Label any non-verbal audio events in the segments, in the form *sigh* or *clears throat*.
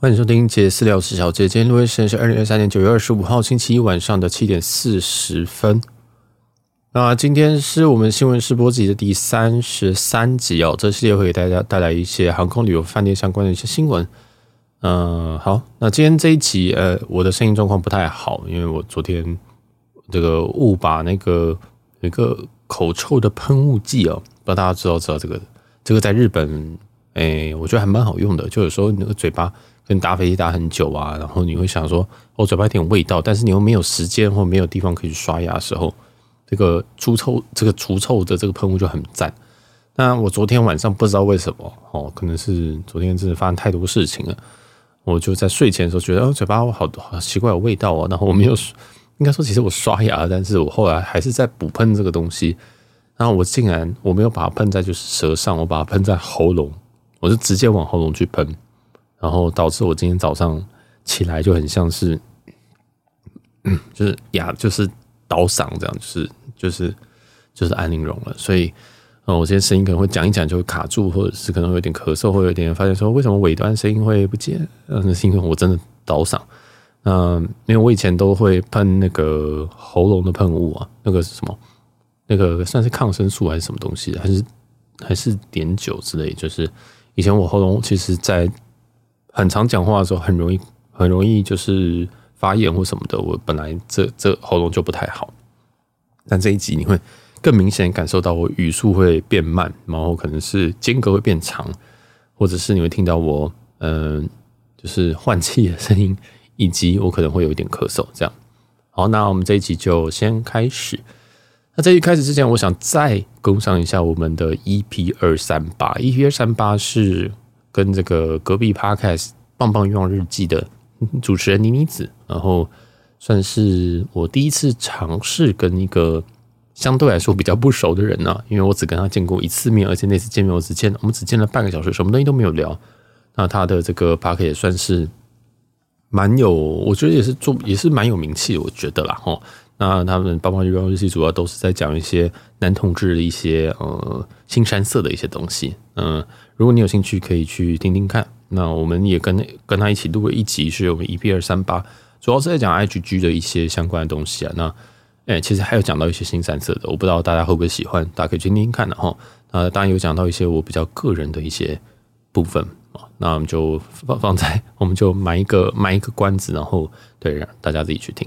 欢迎收听杰私聊，是小杰。今天录音时间是二零二三年九月二十五号星期一晚上的七点四十分。那今天是我们新闻试播集的第三十三集哦。这系列会给大家带来一些航空旅游、饭店相关的一些新闻。嗯，好，那今天这一集，呃，我的声音状况不太好，因为我昨天这个误把那个一个口臭的喷雾剂哦，不知道大家知道知道这个，这个在日本，哎，我觉得还蛮好用的，就有时候你那个嘴巴。跟搭飞机搭很久啊，然后你会想说，我、嘴巴有点味道，但是你又没有时间或没有地方可以去刷牙的时候，这个除臭这个除臭的这个喷雾就很赞。那我昨天晚上不知道为什么哦，可能是昨天真的发生太多事情了，我就在睡前的时候觉得，哦，嘴巴好好奇怪有味道啊，然后我没有，应该说其实我刷牙，但是我后来还是在补喷这个东西，然后我竟然我没有把它喷在就是舌上，我把它喷在喉咙，我是直接往喉咙去喷。然后导致我今天早上起来就很像是，*coughs* 就是哑，就是倒嗓这样，就是就是就是安陵容了。所以，呃，我今天声音可能会讲一讲就会卡住，或者是可能会有点咳嗽，会有点发现说为什么尾端声音会不见？嗯，是因为我真的倒嗓。嗯，因为我以前都会喷那个喉咙的喷雾啊，那个是什么？那个算是抗生素还是什么东西？还是还是碘酒之类？就是以前我喉咙其实，在很常讲话的时候，很容易很容易就是发炎或什么的。我本来这这喉咙就不太好，但这一集你会更明显感受到我语速会变慢，然后可能是间隔会变长，或者是你会听到我嗯、就是换气的声音，以及我可能会有一点咳嗽。这样好，那我们这一集就先开始。那在一开始之前，我想再工商一下我们的 EP 二三八，EP 二三八是。跟这个隔壁 Podcast 棒棒欲望日记的主持人妮妮子，然后算是我第一次尝试跟一个相对来说比较不熟的人呢、啊，因为我只跟他见过一次面，而且那次见面我只见我们只见了半个小时，什么东西都没有聊。那他的这个 Podcast 也算是蛮有，我觉得也是做也是蛮有名气，我觉得啦齁。那他们棒棒欲望日记主要都是在讲一些男同志的一些呃腥膻色的一些东西，嗯、如果你有兴趣，可以去听听看。那我们也跟跟他一起录了一集，是我们 EP 二三八，主要是在讲 IGG 的一些相关的东西啊。那诶，其实还有讲到一些新三色的，我不知道大家会不会喜欢，大家可以去听听看的哈。那当然有讲到一些我比较个人的一些部分啊。那我们就放放在，我们就埋一个埋一个关子，然后对，让大家自己去听。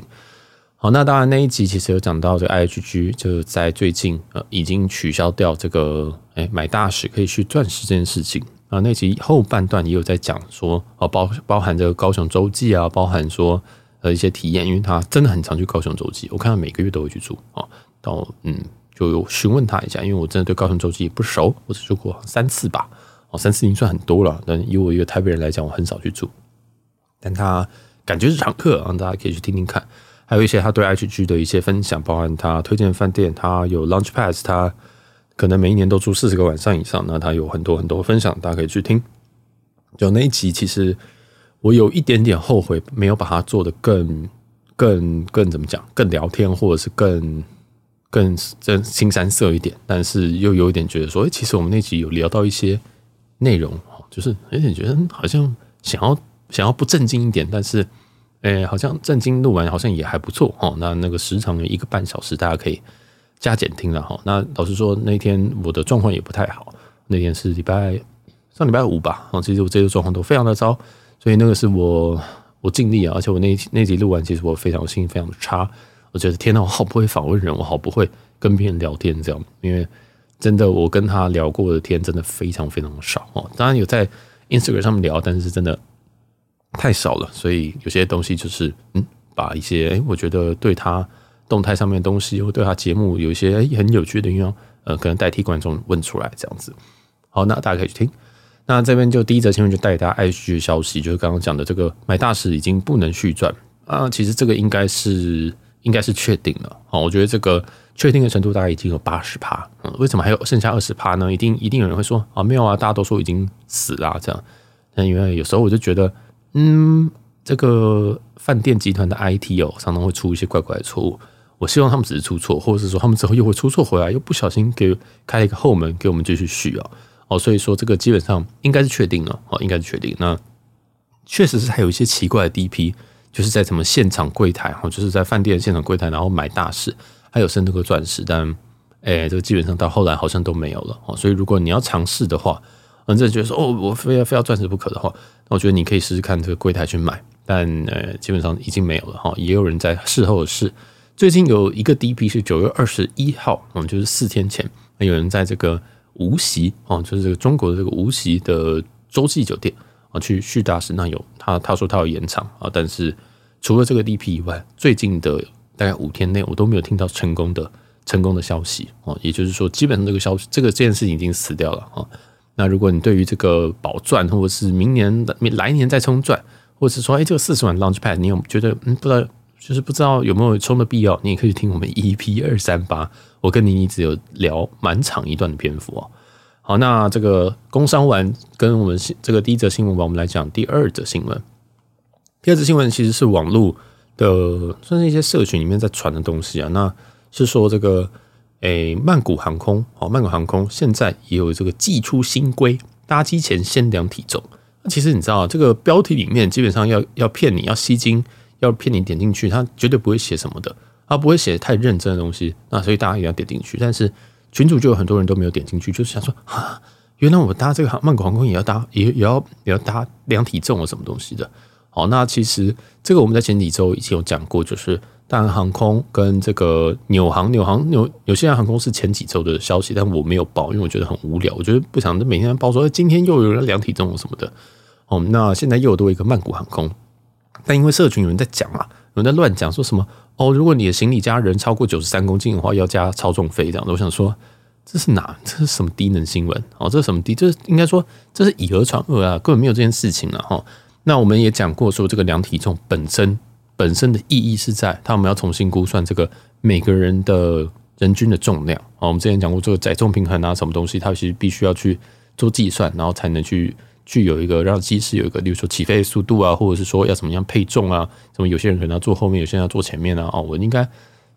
好，那当然那一集其实有讲到这个 IHG 就在最近呃已经取消掉这个诶买大使可以去钻石这件事情啊。那集后半段也有在讲说哦包包含这个高雄洲际啊，包含说呃一些体验，因为他真的很常去高雄洲际，我看他每个月都会去住啊。到嗯就有询问他一下，因为我真的对高雄洲际不熟，我只住过三次吧，哦三次已经算很多了，但以我一个台北人来讲，我很少去住，但他感觉是常客啊，大家可以去听听看。还有一些他对 H G 的一些分享，包含他推荐饭店，他有 lunch Pass，他可能每一年都住四十个晚上以上，那他有很多很多分享，大家可以去听。就那一集，其实我有一点点后悔，没有把它做得更、更、更怎么讲，更聊天，或者是更、更真青山色一点。但是又有一点觉得说，哎，其实我们那集有聊到一些内容，就是有点觉得好像想要想要不正经一点，但是。诶、欸，好像正经录完好像也还不错哦。那那个时长有一个半小时，大家可以加减听了哈。那老实说，那天我的状况也不太好。那天是礼拜上礼拜五吧。哦，其实我这些状况都非常的糟，所以那个是我我尽力啊。而且我那那集录完，其实我非常心情非常的差。我觉得天哪，我好不会访问人，我好不会跟别人聊天这样。因为真的，我跟他聊过的天真的非常非常的少哦。当然有在 Instagram 上面聊，但是真的。太少了，所以有些东西就是嗯，把一些诶，我觉得对他动态上面的东西，或对他节目有一些诶很有趣的地方，呃，可能代替观众问出来这样子。好，那大家可以去听。那这边就第一则新闻就带给大家 I G 的消息，就是刚刚讲的这个买大使已经不能续钻啊。其实这个应该是应该是确定了啊。我觉得这个确定的程度大概已经有八十趴。嗯，为什么还有剩下二十趴呢？一定一定有人会说啊，没有啊，大家都说已经死了这样。那因为有时候我就觉得。嗯，这个饭店集团的 IT 哦，常常会出一些怪怪的错误。我希望他们只是出错，或者是说他们之后又会出错回来，又不小心给开了一个后门给我们继续续啊。哦，所以说这个基本上应该是确定了哦，应该是确定。那确实是还有一些奇怪的 DP，就是在什么现场柜台哈，就是在饭店现场柜台，然后买大使，还有升这个钻石，但哎，这个基本上到后来好像都没有了哦。所以如果你要尝试的话，反正觉得说哦，我非要非要钻石不可的话，那我觉得你可以试试看这个柜台去买，但呃，基本上已经没有了哈。也有人在事后试，最近有一个 DP 是九月二十一号，嗯，就是四天前，有人在这个无锡哦，就是这个中国的这个无锡的洲际酒店啊去续大使，那有他他说他要延长啊，但是除了这个 DP 以外，最近的大概五天内我都没有听到成功的成功的消息哦，也就是说，基本上这个消息这个这件事情已经死掉了啊。那如果你对于这个宝钻，或者是明年来年再冲钻，或者是说，哎，这个四十万 Launchpad，你有觉得嗯，不知道，就是不知道有没有冲的必要？你也可以听我们 EP 二三八，我跟你一直有聊蛮长一段的篇幅哦。好，那这个工商完，跟我们这个第一则新闻吧，我们来讲第二则新闻。第二则新闻其实是网络的，算是一些社群里面在传的东西啊。那是说这个。诶，曼谷航空哦，曼谷航空现在也有这个寄出新规，搭机前先量体重。其实你知道，这个标题里面基本上要要骗你要吸睛，要骗你点进去，他绝对不会写什么的，他不会写太认真的东西。那所以大家也要点进去。但是群主就有很多人都没有点进去，就是想说啊，原来我搭这个曼谷航空也要搭，也也要也要搭量体重啊，什么东西的。好，那其实这个我们在前几周已经有讲过，就是。大韩航空跟这个纽航、纽航、纽纽西兰航空是前几周的消息，但我没有报，因为我觉得很无聊。我觉得不想每天报说今天又有人量体重什么的。哦，那现在又多一个曼谷航空，但因为社群有人在讲啊，有人在乱讲，说什么哦，如果你的行李加人超过九十三公斤的话，要加超重费这样的。我想说，这是哪？这是什么低能新闻？哦，这是什么低？这是应该说这是以讹传讹啊，根本没有这件事情了哈。那我们也讲过说，这个量体重本身。本身的意义是在，他们要重新估算这个每个人的人均的重量啊。我们之前讲过这个载重平衡啊，什么东西，它其实必须要去做计算，然后才能去具有一个让机师有一个，例如说起飞速度啊，或者是说要怎么样配重啊，什么有些人可能要坐后面，有些人要坐前面啊。哦，我应该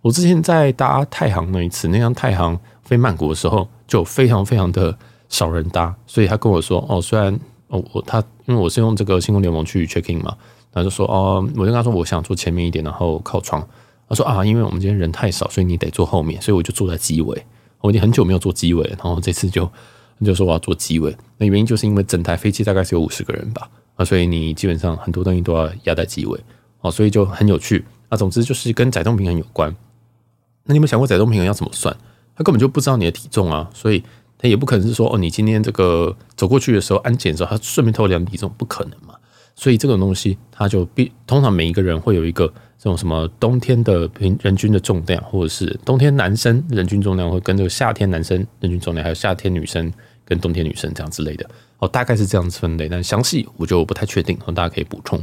我之前在搭太行那一次，那趟太行飞曼谷的时候，就非常非常的少人搭，所以他跟我说哦，虽然哦我他因为我是用这个星空联盟去 check in 嘛。他就说哦，我就跟他说我想坐前面一点，然后靠窗。他说啊，因为我们今天人太少，所以你得坐后面，所以我就坐在机尾。我已经很久没有坐机尾，然后这次就就说我要坐机尾。那原因就是因为整台飞机大概是有五十个人吧，啊，所以你基本上很多东西都要压在机尾，哦，所以就很有趣。啊，总之就是跟载重平衡有关。那你有没有想过载重平衡要怎么算？他根本就不知道你的体重啊，所以他也不可能是说哦，你今天这个走过去的时候安检的时候，他顺便偷量体重，不可能嘛。所以这种东西，它就必通常每一个人会有一个这种什么冬天的平人均的重量，或者是冬天男生人均重量会跟这个夏天男生人均重量，还有夏天女生跟冬天女生这样之类的哦，大概是这样子分类，但详细我就不太确定，大家可以补充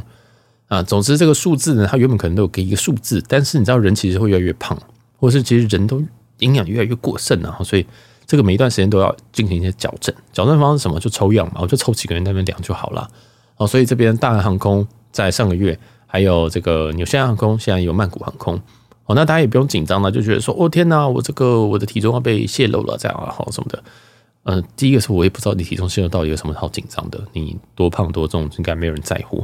啊。总之这个数字呢，它原本可能都有给一个数字，但是你知道人其实会越来越胖，或者是其实人都营养越来越过剩，然后所以这个每一段时间都要进行一些矫正。矫正方式什么？就抽样嘛，我就抽几个人在那边量就好了。哦，所以这边大韩航空在上个月，还有这个纽西兰航空，现在有曼谷航空。哦，那大家也不用紧张了，就觉得说，哦天哪，我这个我的体重要被泄露了，这样啊，好什么的。呃，第一个是我也不知道你体重泄露到底有什么好紧张的，你多胖多重应该没有人在乎。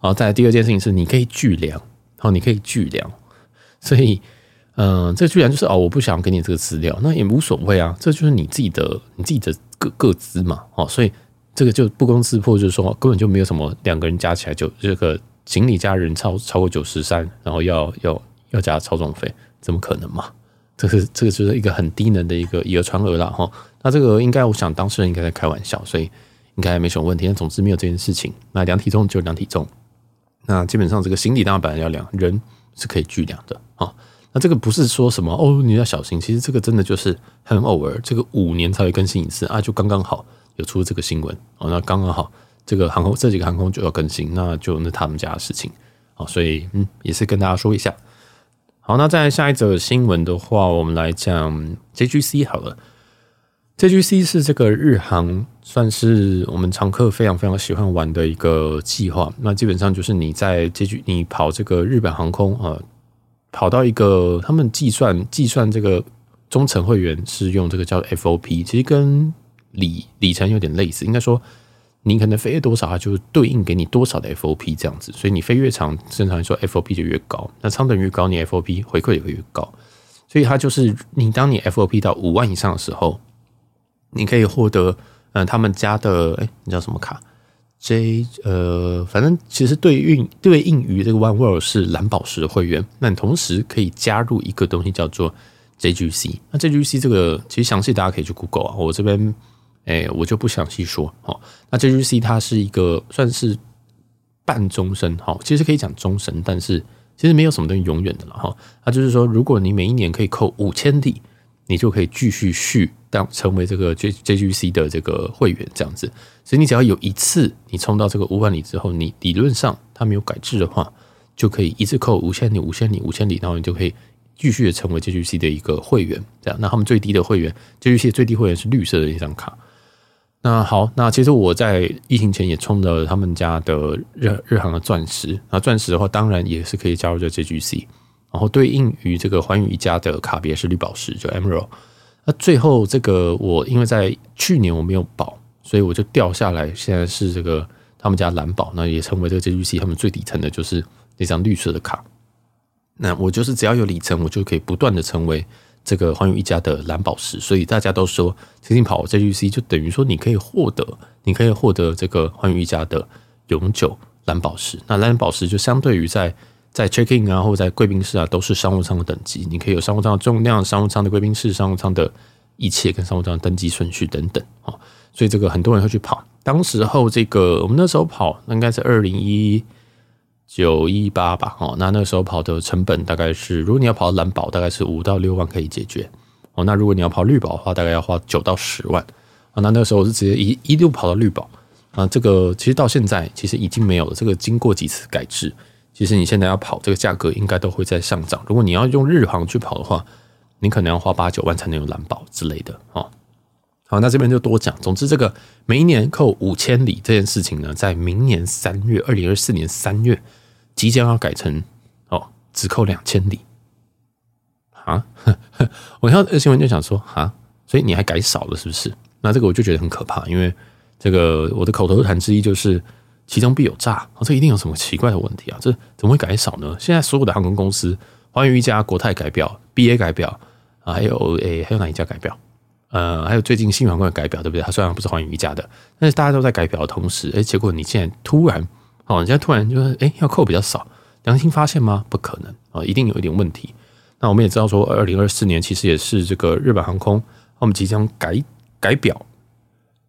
然后再来第二件事情是，你可以巨量，好，你可以巨量。所以，嗯、这个巨量就是哦，我不想给你这个资料，那也无所谓啊，这就是你自己的你自己的个个资嘛，哦，所以。这个就不攻自破，就是说根本就没有什么两个人加起来就这个行李加人超超过九十三，然后要要要加超重费，怎么可能嘛？这个这个就是一个很低能的一个以讹传讹了哈。那这个应该我想当事人应该在开玩笑，所以应该没什么问题。但总之没有这件事情。那量体重就量体重，那基本上这个行李当然本来要量，人是可以巨量的啊。那这个不是说什么哦你要小心，其实这个真的就是很偶尔，这个五年才会更新一次啊，就刚刚好。有出这个新闻哦，那刚刚好，这个航空这几个航空就要更新，那就那他们家的事情哦，所以嗯，也是跟大家说一下。好，那在下一则新闻的话，我们来讲 JGC 好了。JGC 是这个日航算是我们常客非常非常喜欢玩的一个计划。那基本上就是你在 JG 你跑这个日本航空啊，跑到一个他们计算计算这个中层会员是用这个叫 FOP，其实跟里里程有点类似，应该说你可能飞越多少，它就对应给你多少的 FOP 这样子。所以你飞越长，正常来说 FOP 就越高。那舱等越高，你 FOP 回馈也会越高。所以它就是你当你 FOP 到五万以上的时候，你可以获得嗯他们家的哎，你叫什么卡？J 呃，反正其实对应对应于这个 One World 是蓝宝石会员。那你同时可以加入一个东西叫做 JGC。那 JGC 这个其实详细大家可以去 Google 啊，我这边。哎、我就不详细说哦。那 JGC 它是一个算是半终身哈，其实可以讲终身，但是其实没有什么东西永远的了哈。它就是说，如果你每一年可以扣五千里，你就可以继续续当成为这个 J JGC 的这个会员这样子。所以你只要有一次你冲到这个五万里之后，你理论上它没有改制的话，就可以一次扣五千里、五千里、五千里，然后你就可以继续的成为 JGC 的一个会员。这样，那他们最低的会员 JGC 最低会员是绿色的那张卡。那好，那其实我在疫情前也充了他们家的日日航的钻石。那钻石的话，当然也是可以加入这 JGC，然后对应于这个寰宇一家的卡别是绿宝石，就 Emerald。那最后这个我因为在去年我没有保，所以我就掉下来，现在是这个他们家蓝宝，那也成为这个 JGC 他们最底层的就是那张绿色的卡。那我就是只要有里程，我就可以不断的成为。这个寰宇一家的蓝宝石，所以大家都说，轻轻跑 JGC 就等于说你可以获得，你可以获得这个寰宇一家的永久蓝宝石。那蓝宝石就相对于在在 check in 啊，或者在贵宾室啊，都是商务舱的等级。你可以有商务舱的重量、商务舱的贵宾室、商务舱的一切跟商务舱的登机顺序等等啊。所以这个很多人会去跑。当时候这个我们那时候跑，应该是二零一。九一八吧，哦，那那个时候跑的成本大概是，如果你要跑蓝宝，大概是五到六万可以解决，哦，那如果你要跑绿宝的话，大概要花九到十万，啊，那那个时候我是直接一一路跑到绿宝，啊，这个其实到现在其实已经没有了，这个经过几次改制，其实你现在要跑这个价格应该都会在上涨，如果你要用日航去跑的话，你可能要花八九万才能有蓝宝之类的，哦，好，那这边就多讲，总之这个每一年扣五千里这件事情呢，在明年三月，二零二四年三月。即将要改成哦，只扣两千里啊！*laughs* 我看到这个新闻就想说啊，所以你还改少了是不是？那这个我就觉得很可怕，因为这个我的口头禅之一就是“其中必有诈”，哦，这一定有什么奇怪的问题啊？这怎么会改少呢？现在所有的航空公司，寰宇一家、国泰改表、BA 改表啊，还有诶、还有哪一家改表？呃，还有最近新航空改表，对不对？它虽然不是寰宇一家的，但是大家都在改表的同时，诶、欸，结果你现在突然。好，人家突然就是哎，要扣比较少，良心发现吗？不可能啊，一定有一点问题。那我们也知道说，二零二四年其实也是这个日本航空，他们即将改改表，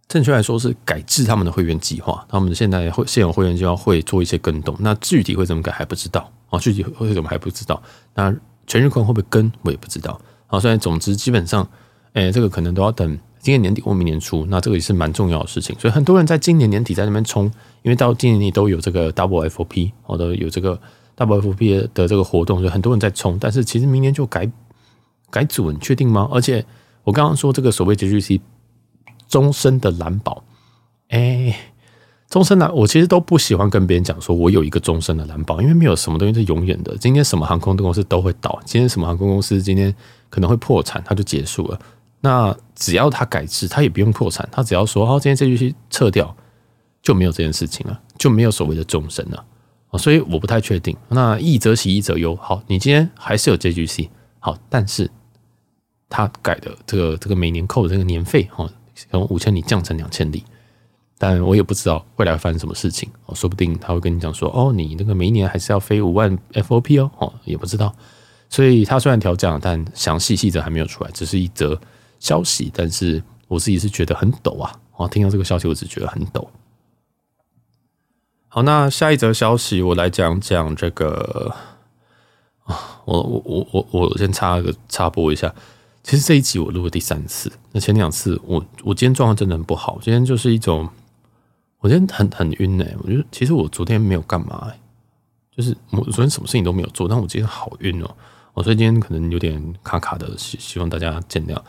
正确来说是改制他们的会员计划。他们现在会现有会员计划会做一些更动，那具体会怎么改还不知道啊，具体会怎么还不知道。那全日空会不会跟，我也不知道。好，虽然总之基本上，哎，这个可能都要等。今年年底或明年初，那这个也是蛮重要的事情，所以很多人在今年年底在那边冲，因为到今年底都有这个 Double FOP，或者有这个 Double FOP 的这个活动，所以很多人在冲。但是其实明年就改改组，你确定吗？而且我刚刚说这个所谓 JGC 终身的蓝宝，哎，终身的，我其实都不喜欢跟别人讲说我有一个终身的蓝宝，因为没有什么东西是永远的。今天什么航空公司都会倒，今天什么航空公司今天可能会破产，它就结束了。那只要他改制，他也不用破产，他只要说哦，今天这句戏撤掉，就没有这件事情了，就没有所谓的终身了。所以我不太确定。那一则喜，一则忧。好，你今天还是有这句戏，好，但是他改的这个这个每年扣的这个年费，哈，从五千里降成两千里，但我也不知道未来会发生什么事情。哦，说不定他会跟你讲说，哦，你那个每一年还是要飞五万 FOP 哦，哦，也不知道。所以他虽然调降，但详细细则还没有出来，只是一则。消息，但是我自己是觉得很抖啊！哦，听到这个消息，我只觉得很抖。好，那下一则消息，我来讲讲这个啊，我我我我我先插个插播一下。其实这一集我录了第三次，那前两次我我今天状况真的很不好，今天就是一种，我今天很很晕呢，我觉得其实我昨天没有干嘛，就是我昨天什么事情都没有做，但我今天好晕哦，我所以今天可能有点卡卡的，希希望大家见谅。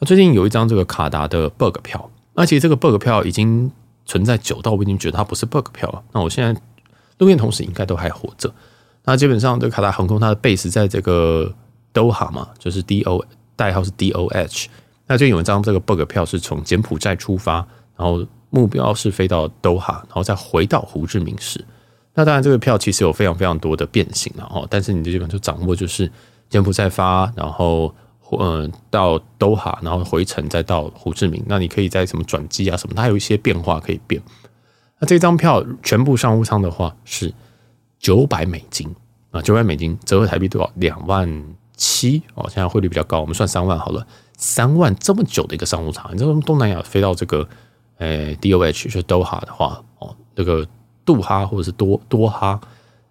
那最近有一张这个卡达的 bug 票，那其实这个 bug 票已经存在久到我已经觉得它不是 bug 票了。那我现在录音同时应该都还活着。那基本上这个卡达航空它的 base 在这个 Doha 嘛，就是 D O 代号是 D O H。那就有一张这个 bug 票是从柬埔寨出发，然后目标是飞到多哈，然后再回到胡志明市。那当然，这个票其实有非常非常多的变形了哦。但是你基本就掌握就是柬埔寨发，然后嗯到多哈，然后回程再到胡志明。那你可以在什么转机啊什么，它有一些变化可以变。那这张票全部商务舱的话是九百美金啊，九百美金折合台币多少？两万七哦。现在汇率比较高，我们算三万好了。三万这么久的一个商务舱，你知道东南亚飞到这个诶 DOH 就是多哈的话哦，这个。杜哈或者是多多哈，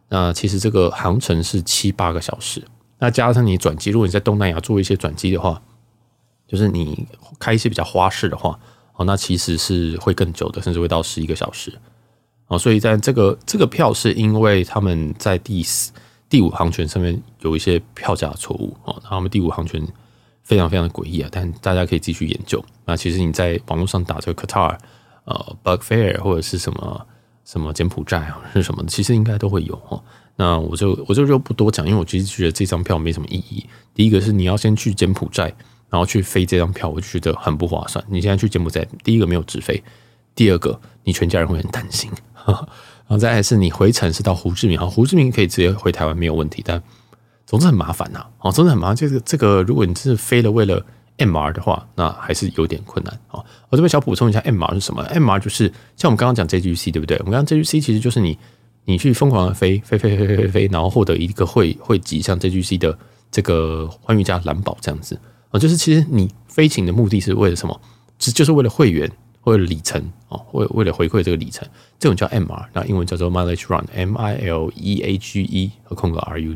那其实这个航程是七八个小时。那加上你转机，如果你在东南亚做一些转机的话，就是你开一些比较花式的话，哦，那其实是会更久的，甚至会到十一个小时。哦，所以在这个这个票是因为他们在第四第五航权上面有一些票价错误哦，他们第五航权非常非常的诡异啊，但大家可以继续研究。那其实你在网络上打这个 Qatar 呃 bug fare 或者是什么。什么柬埔寨啊，是什么？其实应该都会有哈。那我就我就就不多讲，因为我其实觉得这张票没什么意义。第一个是你要先去柬埔寨，然后去飞这张票，我就觉得很不划算。你现在去柬埔寨，第一个没有直飞，第二个你全家人会很担心。*laughs* 然后再来是你回程是到胡志明，好，胡志明可以直接回台湾没有问题，但总之很麻烦呐。哦，总之很麻烦。这个这个，如果你是飞了为了。MR 的话，那还是有点困难啊。我这边想补充一下，MR 是什么？MR 就是像我们刚刚讲 JGC 对不对？我们刚刚 JGC 其实就是你你去疯狂的飞飞飞飞飞飞飞，然后获得一个会会籍，像 JGC 的这个欢愉家蓝宝这样子啊。就是其实你飞行的目的是为了什么？是就是为了会员，为了里程啊，为为了回馈这个里程，这种叫 MR，那英文叫做 Mileage Run，M I L E A G E 和空格 R U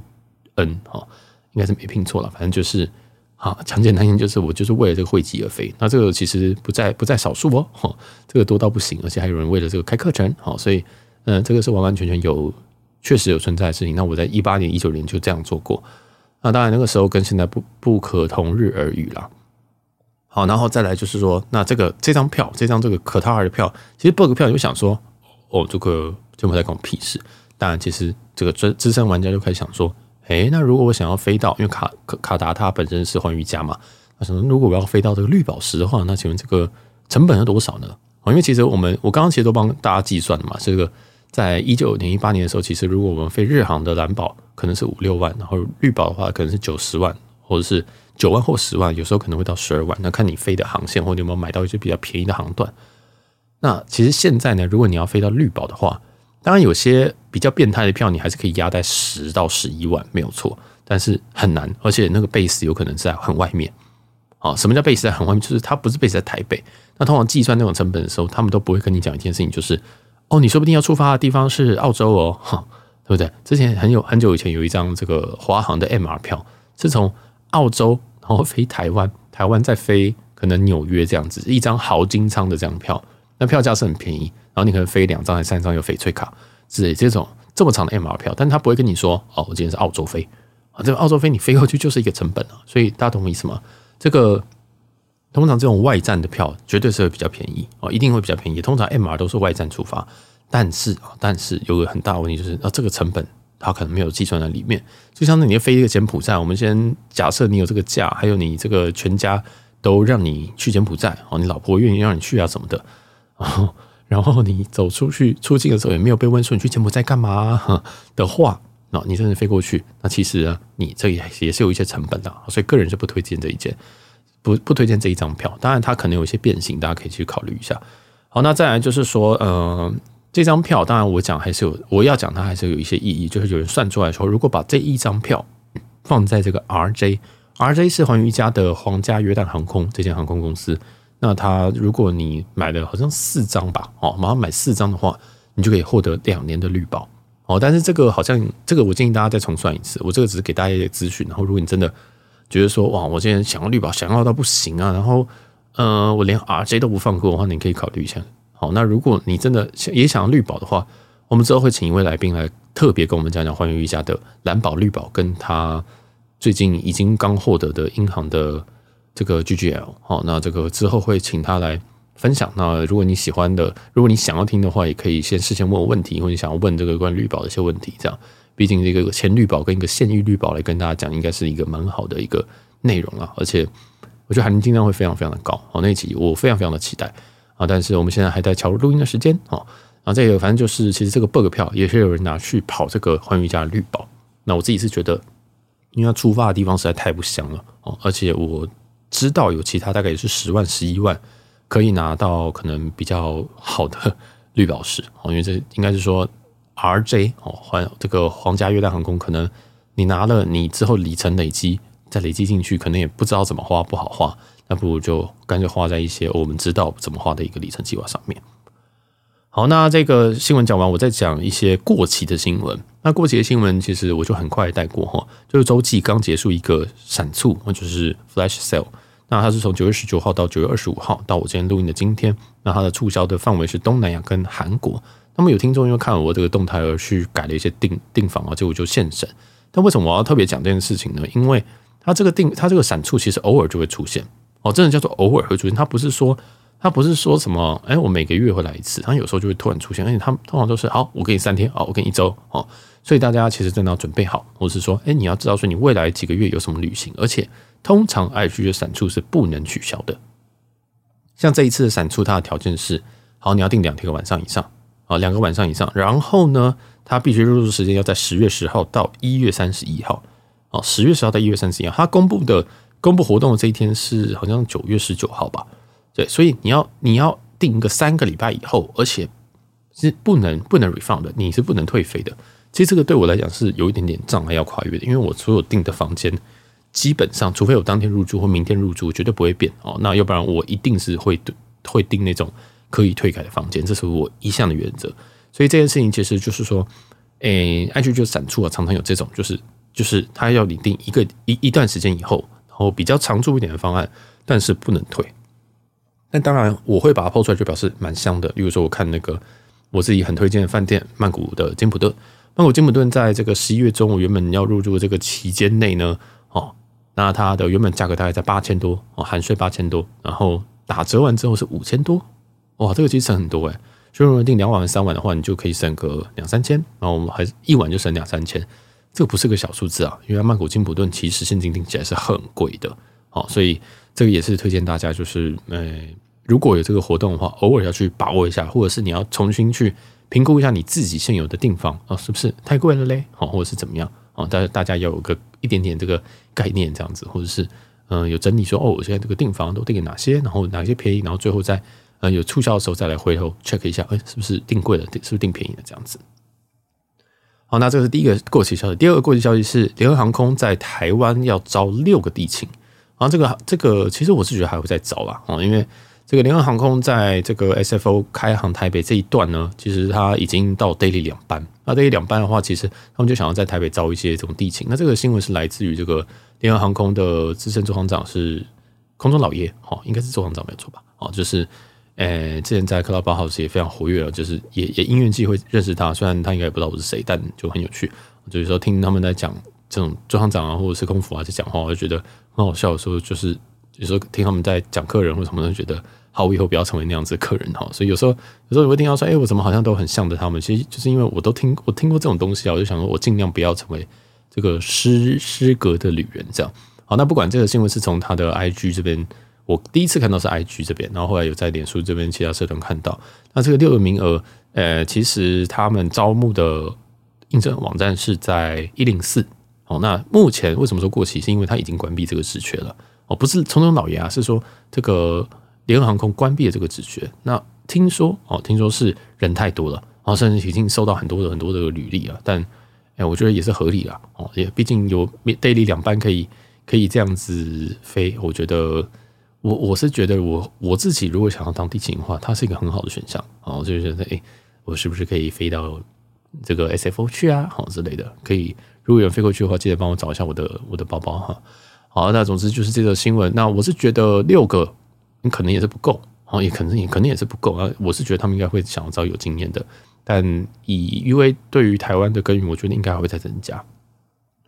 N 哈，应该是没拼错了，反正就是。啊，讲简单一点就是我就是为了这个会籍而飞，那这个其实不在不在少数哦，哈，这个多到不行，而且还有人为了这个开课程，好，所以嗯，这个是完完全全有确实有存在的事情。那我在一八年、一九年就这样做过，那当然那个时候跟现在不不可同日而语了。好，然后再来就是说，那这个这张票，这张这个可塔尔的票，其实 bug 票就想说，哦，这个柬埔寨关我屁事。当然，其实这个资资深玩家就开始想说。诶，那如果我想要飞到，因为卡卡达它本身是欢愉家嘛，那什么？如果我要飞到这个绿宝石的话，那请问这个成本是多少呢？啊，因为其实我们我刚刚其实都帮大家计算了嘛，这个在一九年、一八年的时候，其实如果我们飞日航的蓝宝可能是五六万，然后绿宝的话可能是九十万，或者是九万或十万，有时候可能会到十二万，那看你飞的航线或者你有没有买到一些比较便宜的航段。那其实现在呢，如果你要飞到绿宝的话，当然，有些比较变态的票，你还是可以压在十到十一万，没有错。但是很难，而且那个 base 有可能是在很外面。啊，什么叫 base 在很外面？就是它不是 base 在台北。那通常计算那种成本的时候，他们都不会跟你讲一件事情，就是哦，你说不定要出发的地方是澳洲哦，哈，对不对？之前很有很久以前有一张这个华航的 MR 票，是从澳洲然后飞台湾，台湾再飞可能纽约这样子，一张豪金舱的这样票，那票价是很便宜。然后你可能飞两张还三张有翡翠卡之类这种这么长的 MR 票，但他不会跟你说哦，我今天是澳洲飞啊，这个澳洲飞你飞过去就是一个成本啊，所以大家懂我意思吗？这个通常这种外站的票绝对是会比较便宜哦，一定会比较便宜。通常 MR 都是外站出发，但是啊，但是有个很大的问题就是啊，这个成本它可能没有计算在里面。就像你要飞一个柬埔寨，我们先假设你有这个假，还有你这个全家都让你去柬埔寨哦，你老婆愿意让你去啊什么的啊。*laughs* 然后你走出去出境的时候也没有被问说你去柬埔寨干嘛 *laughs* 的话，那你真的飞过去，那其实啊，你这也也是有一些成本的，所以个人是不推荐这一件，不不推荐这一张票。当然它可能有一些变形，大家可以去考虑一下。好，那再来就是说，呃，这张票当然我讲还是有我要讲它还是有一些意义，就是有人算出来说，如果把这一张票放在这个 RJ，RJ 是寰宇一家的皇家约旦航空这间航空公司。那它，如果你买了好像四张吧，哦，马上买四张的话，你就可以获得两年的绿保，哦。但是这个好像，这个我建议大家再重算一次。我这个只是给大家一些资讯。然后，如果你真的觉得说，哇，我今天想要绿宝，想要到不行啊，然后，呃，我连 RJ 都不放过的话，你可以考虑一下。好，那如果你真的也想要绿宝的话，我们之后会请一位来宾来特别跟我们讲讲寰宇一家的蓝宝、绿宝，跟他最近已经刚获得的英航的。这个 GGL 好，那这个之后会请他来分享。那如果你喜欢的，如果你想要听的话，也可以先事先问我问题，或者你想要问这个关于绿宝的一些问题。这样，毕竟这个前绿宝跟一个现役绿宝来跟大家讲，应该是一个蛮好的一个内容啊。而且，我觉得含金量会非常非常的高。好，那一集我非常非常的期待。啊，但是我们现在还在敲录音的时间啊。啊，这个反正就是，其实这个 bug 票也是有人拿去跑这个寰宇家绿宝。那我自己是觉得，因为它出发的地方实在太不香了哦，而且我知道有其他大概也是十万、十一万可以拿到可能比较好的绿宝石哦，因为这应该是说 RJ 哦，还这个皇家约旦航空，可能你拿了你之后里程累积再累积进去，可能也不知道怎么花，不好花，那不如就干脆花在一些我们知道怎么花的一个里程计划上面。好，那这个新闻讲完，我再讲一些过期的新闻。那过期的新闻，其实我就很快带过哈，就是洲际刚结束一个闪促，那就是 Flash Sale。那它是从九月十九号到九月二十五号，到我今天录音的今天。那它的促销的范围是东南亚跟韩国。那么有听众因为看了我这个动态而去改了一些订订房啊，结果就现省。但为什么我要特别讲这件事情呢？因为它这个订，它这个闪促其实偶尔就会出现哦，真的叫做偶尔会出现，它不是说。他不是说什么，哎，我每个月会来一次，他有时候就会突然出现，而且他通常都是，好，我给你三天，好，我给你一周，哦，所以大家其实真的要准备好，或是说，哎，你要知道说你未来几个月有什么旅行，而且通常 IG 的闪促是不能取消的，像这一次的闪促，它的条件是，好，你要订两天晚上以上，啊，两个晚上以上，然后呢，它必须入住时间要在十月十号到一月三十一号，哦，十月十号到一月三十一号，它公布的公布活动的这一天是好像九月十九号吧。对，所以你要你要订一个三个礼拜以后，而且是不能不能 refund 的，你是不能退费的。其实这个对我来讲是有一点点障碍要跨越的，因为我所有订的房间基本上，除非我当天入住或明天入住，绝对不会变哦。那要不然我一定是会会订那种可以退改的房间，这是我一向的原则。所以这件事情其实就是说，诶，IG 就闪出啊，常常有这种，就是就是他要你订一个一一段时间以后，然后比较长住一点的方案，但是不能退。那当然，我会把它抛出来，就表示蛮香的。例如说，我看那个我自己很推荐的饭店——曼谷的金普顿。曼谷金普顿在这个十一月中，我原本要入住这个期间内呢，哦，那它的原本价格大概在八千多哦，含税八千多，然后打折完之后是五千多，哇，这个其实省很多诶。所以如果订两晚三晚的话，你就可以省个两三千，然后我们还一晚就省两三千，这个不是个小数字啊，因为曼谷金普顿其实现金订起来是很贵的，好，所以这个也是推荐大家，就是呃。如果有这个活动的话，偶尔要去把握一下，或者是你要重新去评估一下你自己现有的订房啊，是不是太贵了嘞？好，或者是怎么样啊？大家大家要有个一点点这个概念，这样子，或者是嗯，有整理说哦，我现在这个订房都订给哪些，然后哪些便宜，然后最后再呃有促销的时候再来回头 check 一下，哎，是不是订贵了？是不是订便宜了？这样子。好，那这是第一个过期消息。第二个过期消息是联合航空在台湾要招六个地勤，啊这个这个其实我是觉得还会再招啦，哦，因为。这个联合航空在这个 SFO 开航台北这一段呢，其实它已经到 daily 两班。那 daily 两班的话，其实他们就想要在台北招一些这种地勤。那这个新闻是来自于这个联合航空的资深座航长是空中老爷，哈，应该是座航长没错吧？哦，就是，呃，之前在 Clubhouse 也非常活跃了，就是也也因缘际会认识他，虽然他应该也不知道我是谁，但就很有趣。就是说听他们在讲这种座航长啊，或者是空服啊在讲话，我就觉得很好笑的时候，就是。有时候听他们在讲客人或什么，都觉得好，我以后不要成为那样子的客人哈。所以有时候有时候你会听到说，哎，我怎么好像都很像的他们？其实就是因为我都听我听过这种东西啊，我就想说我尽量不要成为这个失失格的旅人这样。好，那不管这个新闻是从他的 IG 这边，我第一次看到是 IG 这边，然后后来有在脸书这边其他社团看到。那这个六个名额，呃，其实他们招募的应征网站是在一零四。哦，那目前为什么说过期？是因为他已经关闭这个职缺了。哦，不是从中老爷啊，是说这个联合航空关闭了这个职缺。那听说哦，听说是人太多了，然后甚至已经收到很多的很多的履历了。但哎，我觉得也是合理啦。哦，也毕竟有 daily 两班可以可以这样子飞。我觉得我我是觉得我我自己如果想要当地勤的话，它是一个很好的选项。哦，我就觉得哎，我是不是可以飞到这个 SFO 去啊？好之类的，可以。如果有飞过去的话，记得帮我找一下我的我的包包哈。好，那总之就是这个新闻。那我是觉得六个，你可能也是不够，哦，也可能也可能也是不够啊。我是觉得他们应该会想要找有经验的，但以因为对于台湾的耕耘，我觉得应该还会再增加。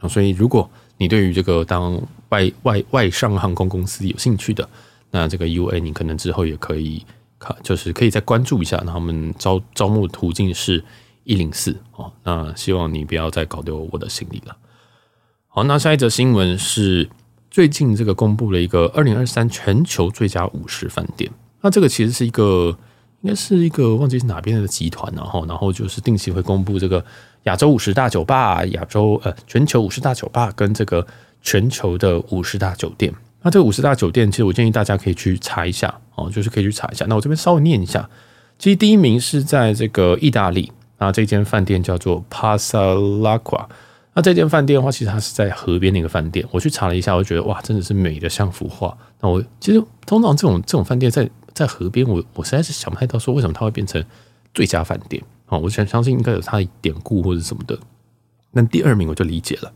所以如果你对于这个当外外外商航空公司有兴趣的，那这个 UA 你可能之后也可以看，就是可以再关注一下。那他们招招募途径是一零四哦。那希望你不要再搞丢我的行李了。好，那下一则新闻是。最近这个公布了一个二零二三全球最佳五十饭店，那这个其实是一个，应该是一个忘记是哪边的集团，然后然后就是定期会公布这个亚洲五十大酒吧、亚洲呃全球五十大酒吧跟这个全球的五十大酒店。那这个五十大酒店，其实我建议大家可以去查一下哦，就是可以去查一下。那我这边稍微念一下，其实第一名是在这个意大利，那这间饭店叫做 Passalacqua。那这间饭店的话，其实它是在河边的一个饭店。我去查了一下，我觉得哇，真的是美的像幅画。那我其实通常这种这种饭店在在河边，我我实在是想不太到说为什么它会变成最佳饭店啊？我想相信应该有它的典故或者什么的。那第二名我就理解了，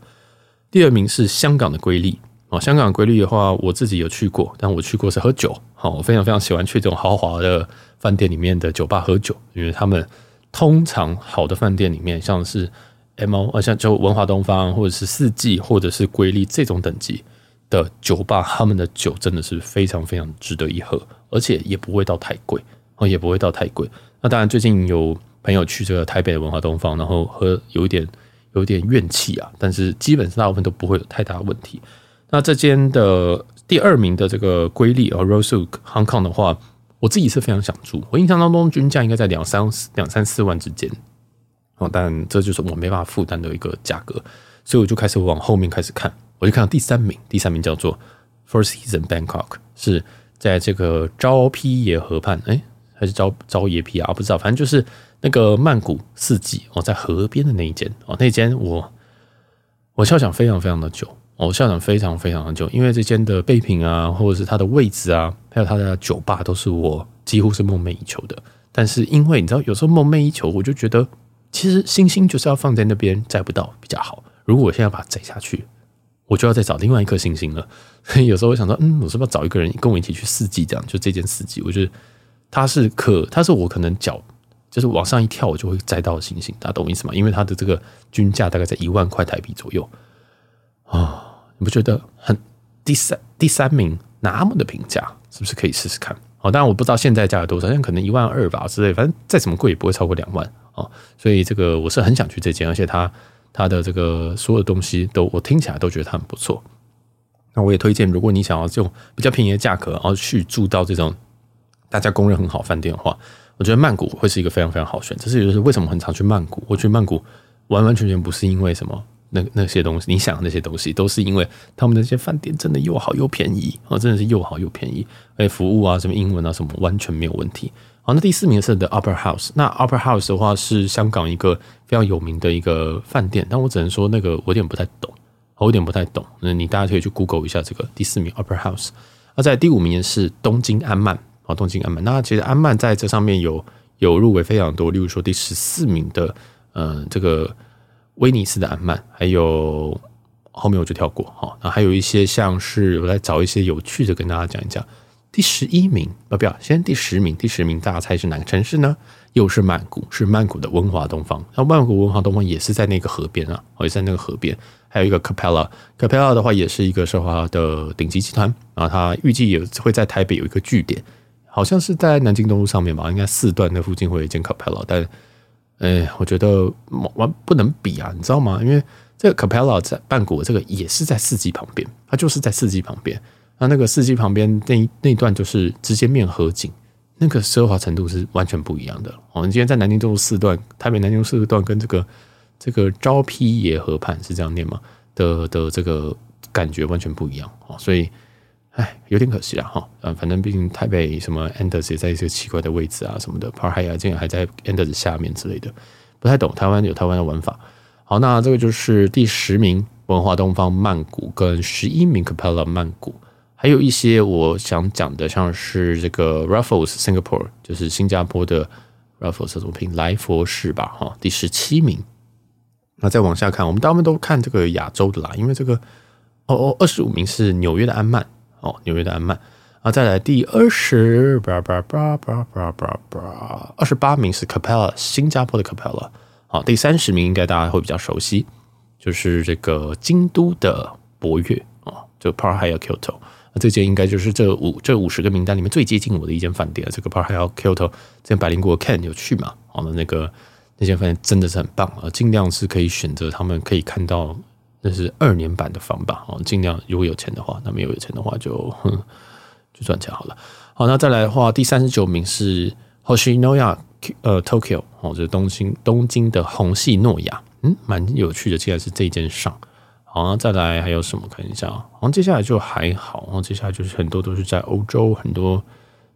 第二名是香港的瑰丽。哦，香港瑰丽的话，我自己有去过，但我去过是喝酒。好，我非常非常喜欢去这种豪华的饭店里面的酒吧喝酒，因为他们通常好的饭店里面，像是 MO，呃，像就文华东方或者是四季或者是瑰丽这种等级的酒吧，他们的酒真的是非常非常值得一喝，而且也不会到太贵，哦，也不会到太贵。那当然，最近有朋友去这个台北的文华东方，然后喝有一点有一点怨气啊，但是基本上大部分都不会有太大的问题。那这间的第二名的这个瑰丽哦，Rosewood Hong Kong 的话，我自己是非常想住。我印象当中均价应该在两三两三四万之间哦，但这就是我没办法负担的一个价格，所以我就开始往后面开始看。我就看到第三名，第三名叫做 Four Seasons Bangkok，是在这个昭披耶河畔，哎，还是昭昭耶披啊？不知道，反正就是那个曼谷四季哦，在河边的那一间哦，那间我我肖想非常非常的久。我校长非常非常的久，因为这间的备品啊，或者是它的位置啊，还有它的酒吧，都是我几乎是梦寐以求的。但是因为你知道，有时候梦寐以求，我就觉得其实星星就是要放在那边摘不到比较好。如果我现在把它摘下去，我就要再找另外一颗星星了。所以有时候我想说，嗯，我是不是要找一个人跟我一起去四季这样？就这间四季，我觉得它是可，它是我可能脚就是往上一跳，我就会摘到的星星。大家懂我意思吗？因为它的这个均价大概在一万块台币左右啊。你不觉得很第三第三名那么的平价，是不是可以试试看？好，当然我不知道现在价格多少，像可能一万二吧之类，反正再怎么贵也不会超过两万啊。所以这个我是很想去这间，而且它它的这个所有的东西都我听起来都觉得它很不错。那我也推荐，如果你想要这种比较便宜的价格，然后去住到这种大家公认很好饭店的话，我觉得曼谷会是一个非常非常好选。这是也就是为什么很常去曼谷。我去曼谷完完全全不是因为什么。那那些东西，你想那些东西，都是因为他们那些饭店真的又好又便宜哦，真的是又好又便宜，而且服务啊，什么英文啊，什么完全没有问题。好，那第四名是 The Upper House，那 Upper House 的话是香港一个非常有名的一个饭店，但我只能说那个我有点不太懂，我有点不太懂。那你大家可以去 Google 一下这个第四名 Upper House。那在第五名是东京安曼，好，东京安曼。那其实安曼在这上面有有入围非常多，例如说第十四名的，呃，这个。威尼斯的安曼，还有后面我就跳过哈，那还有一些像是我来找一些有趣的跟大家讲一讲。第十一名啊，不要，先第十名，第十名大家猜是哪个城市呢？又是曼谷，是曼谷的文华东方。那曼谷文华东方也是在那个河边啊，也是在那个河边。还有一个 Capella，Capella 的话也是一个奢华的顶级集团，然后它预计也会在台北有一个据点，好像是在南京东路上面吧，应该四段那附近会有一间 Capella，但。哎，我觉得完不能比啊，你知道吗？因为这个 Capella 在曼谷，这个也是在四季旁边，它就是在四季旁边。那那个四季旁边那一那段就是直接面河景，那个奢华程度是完全不一样的。我们今天在南京东路四段，台北南京路四段跟这个这个昭披野河畔是这样念吗？的的这个感觉完全不一样哦，所以。哎，有点可惜了哈。嗯，反正毕竟台北什么 Andaz 也在一些奇怪的位置啊，什么的，Parhai 啊竟然还在 Andaz 下面之类的，不太懂。台湾有台湾的玩法。好，那这个就是第十名文化东方曼谷跟十一名 Capella 曼谷，还有一些我想讲的，像是这个 Raffles Singapore，就是新加坡的 Raffles 这种品来佛士吧，哈，第十七名。那再往下看，我们大部分都看这个亚洲的啦，因为这个哦哦，二十五名是纽约的安曼。哦，纽约的安曼啊，再来第二十，二十八名是 Capella，新加坡的 Capella。好，第三十名应该大家会比较熟悉，就是这个京都的博悦啊，就 Park Hyatt Kyoto。那这间应该就是这五这五十个名单里面最接近我的一间饭店。这个 Park Hyatt Kyoto，之前百灵果 Ken 有去嘛？好的，那个那间饭店真的是很棒啊，尽量是可以选择他们可以看到。那是二年版的房吧，哦，尽量如果有钱的话，那没有钱的话就哼，*laughs* 就赚钱好了。好，那再来的话，第三十九名是 Hoshinoya 呃 Tokyo 哦，这是东京东京的红系诺亚，嗯，蛮有趣的，竟然是这一间上。好，那再来还有什么？看一下啊，好像接下来就还好，然后接下来就是很多都是在欧洲，很多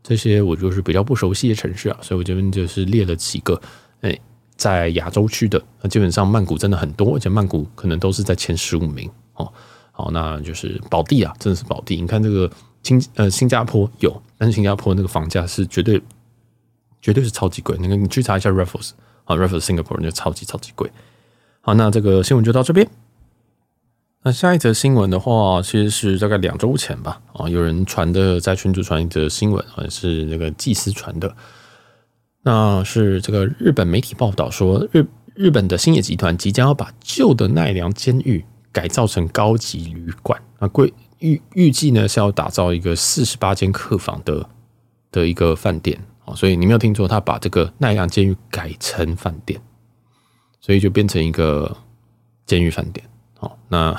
这些我就是比较不熟悉的城市啊，所以我这边就是列了几个，哎，在亚洲区的，那基本上曼谷真的很多，而且曼谷可能都是在前十五名哦。好，那就是宝地啊，真的是宝地。你看这个新呃新加坡有，但是新加坡那个房价是绝对绝对是超级贵。那个你去查一下 Raffles 啊，Raffles Singapore 那超级超级贵。好，那这个新闻就到这边。那下一则新闻的话，其实是大概两周前吧，啊，有人传的在群组传一则新闻，好像，是那个祭司传的。那是这个日本媒体报道说，日日本的星野集团即将要把旧的奈良监狱改造成高级旅馆，啊，规预预计呢是要打造一个四十八间客房的的一个饭店，啊，所以你没有听错，他把这个奈良监狱改成饭店，所以就变成一个监狱饭店。好那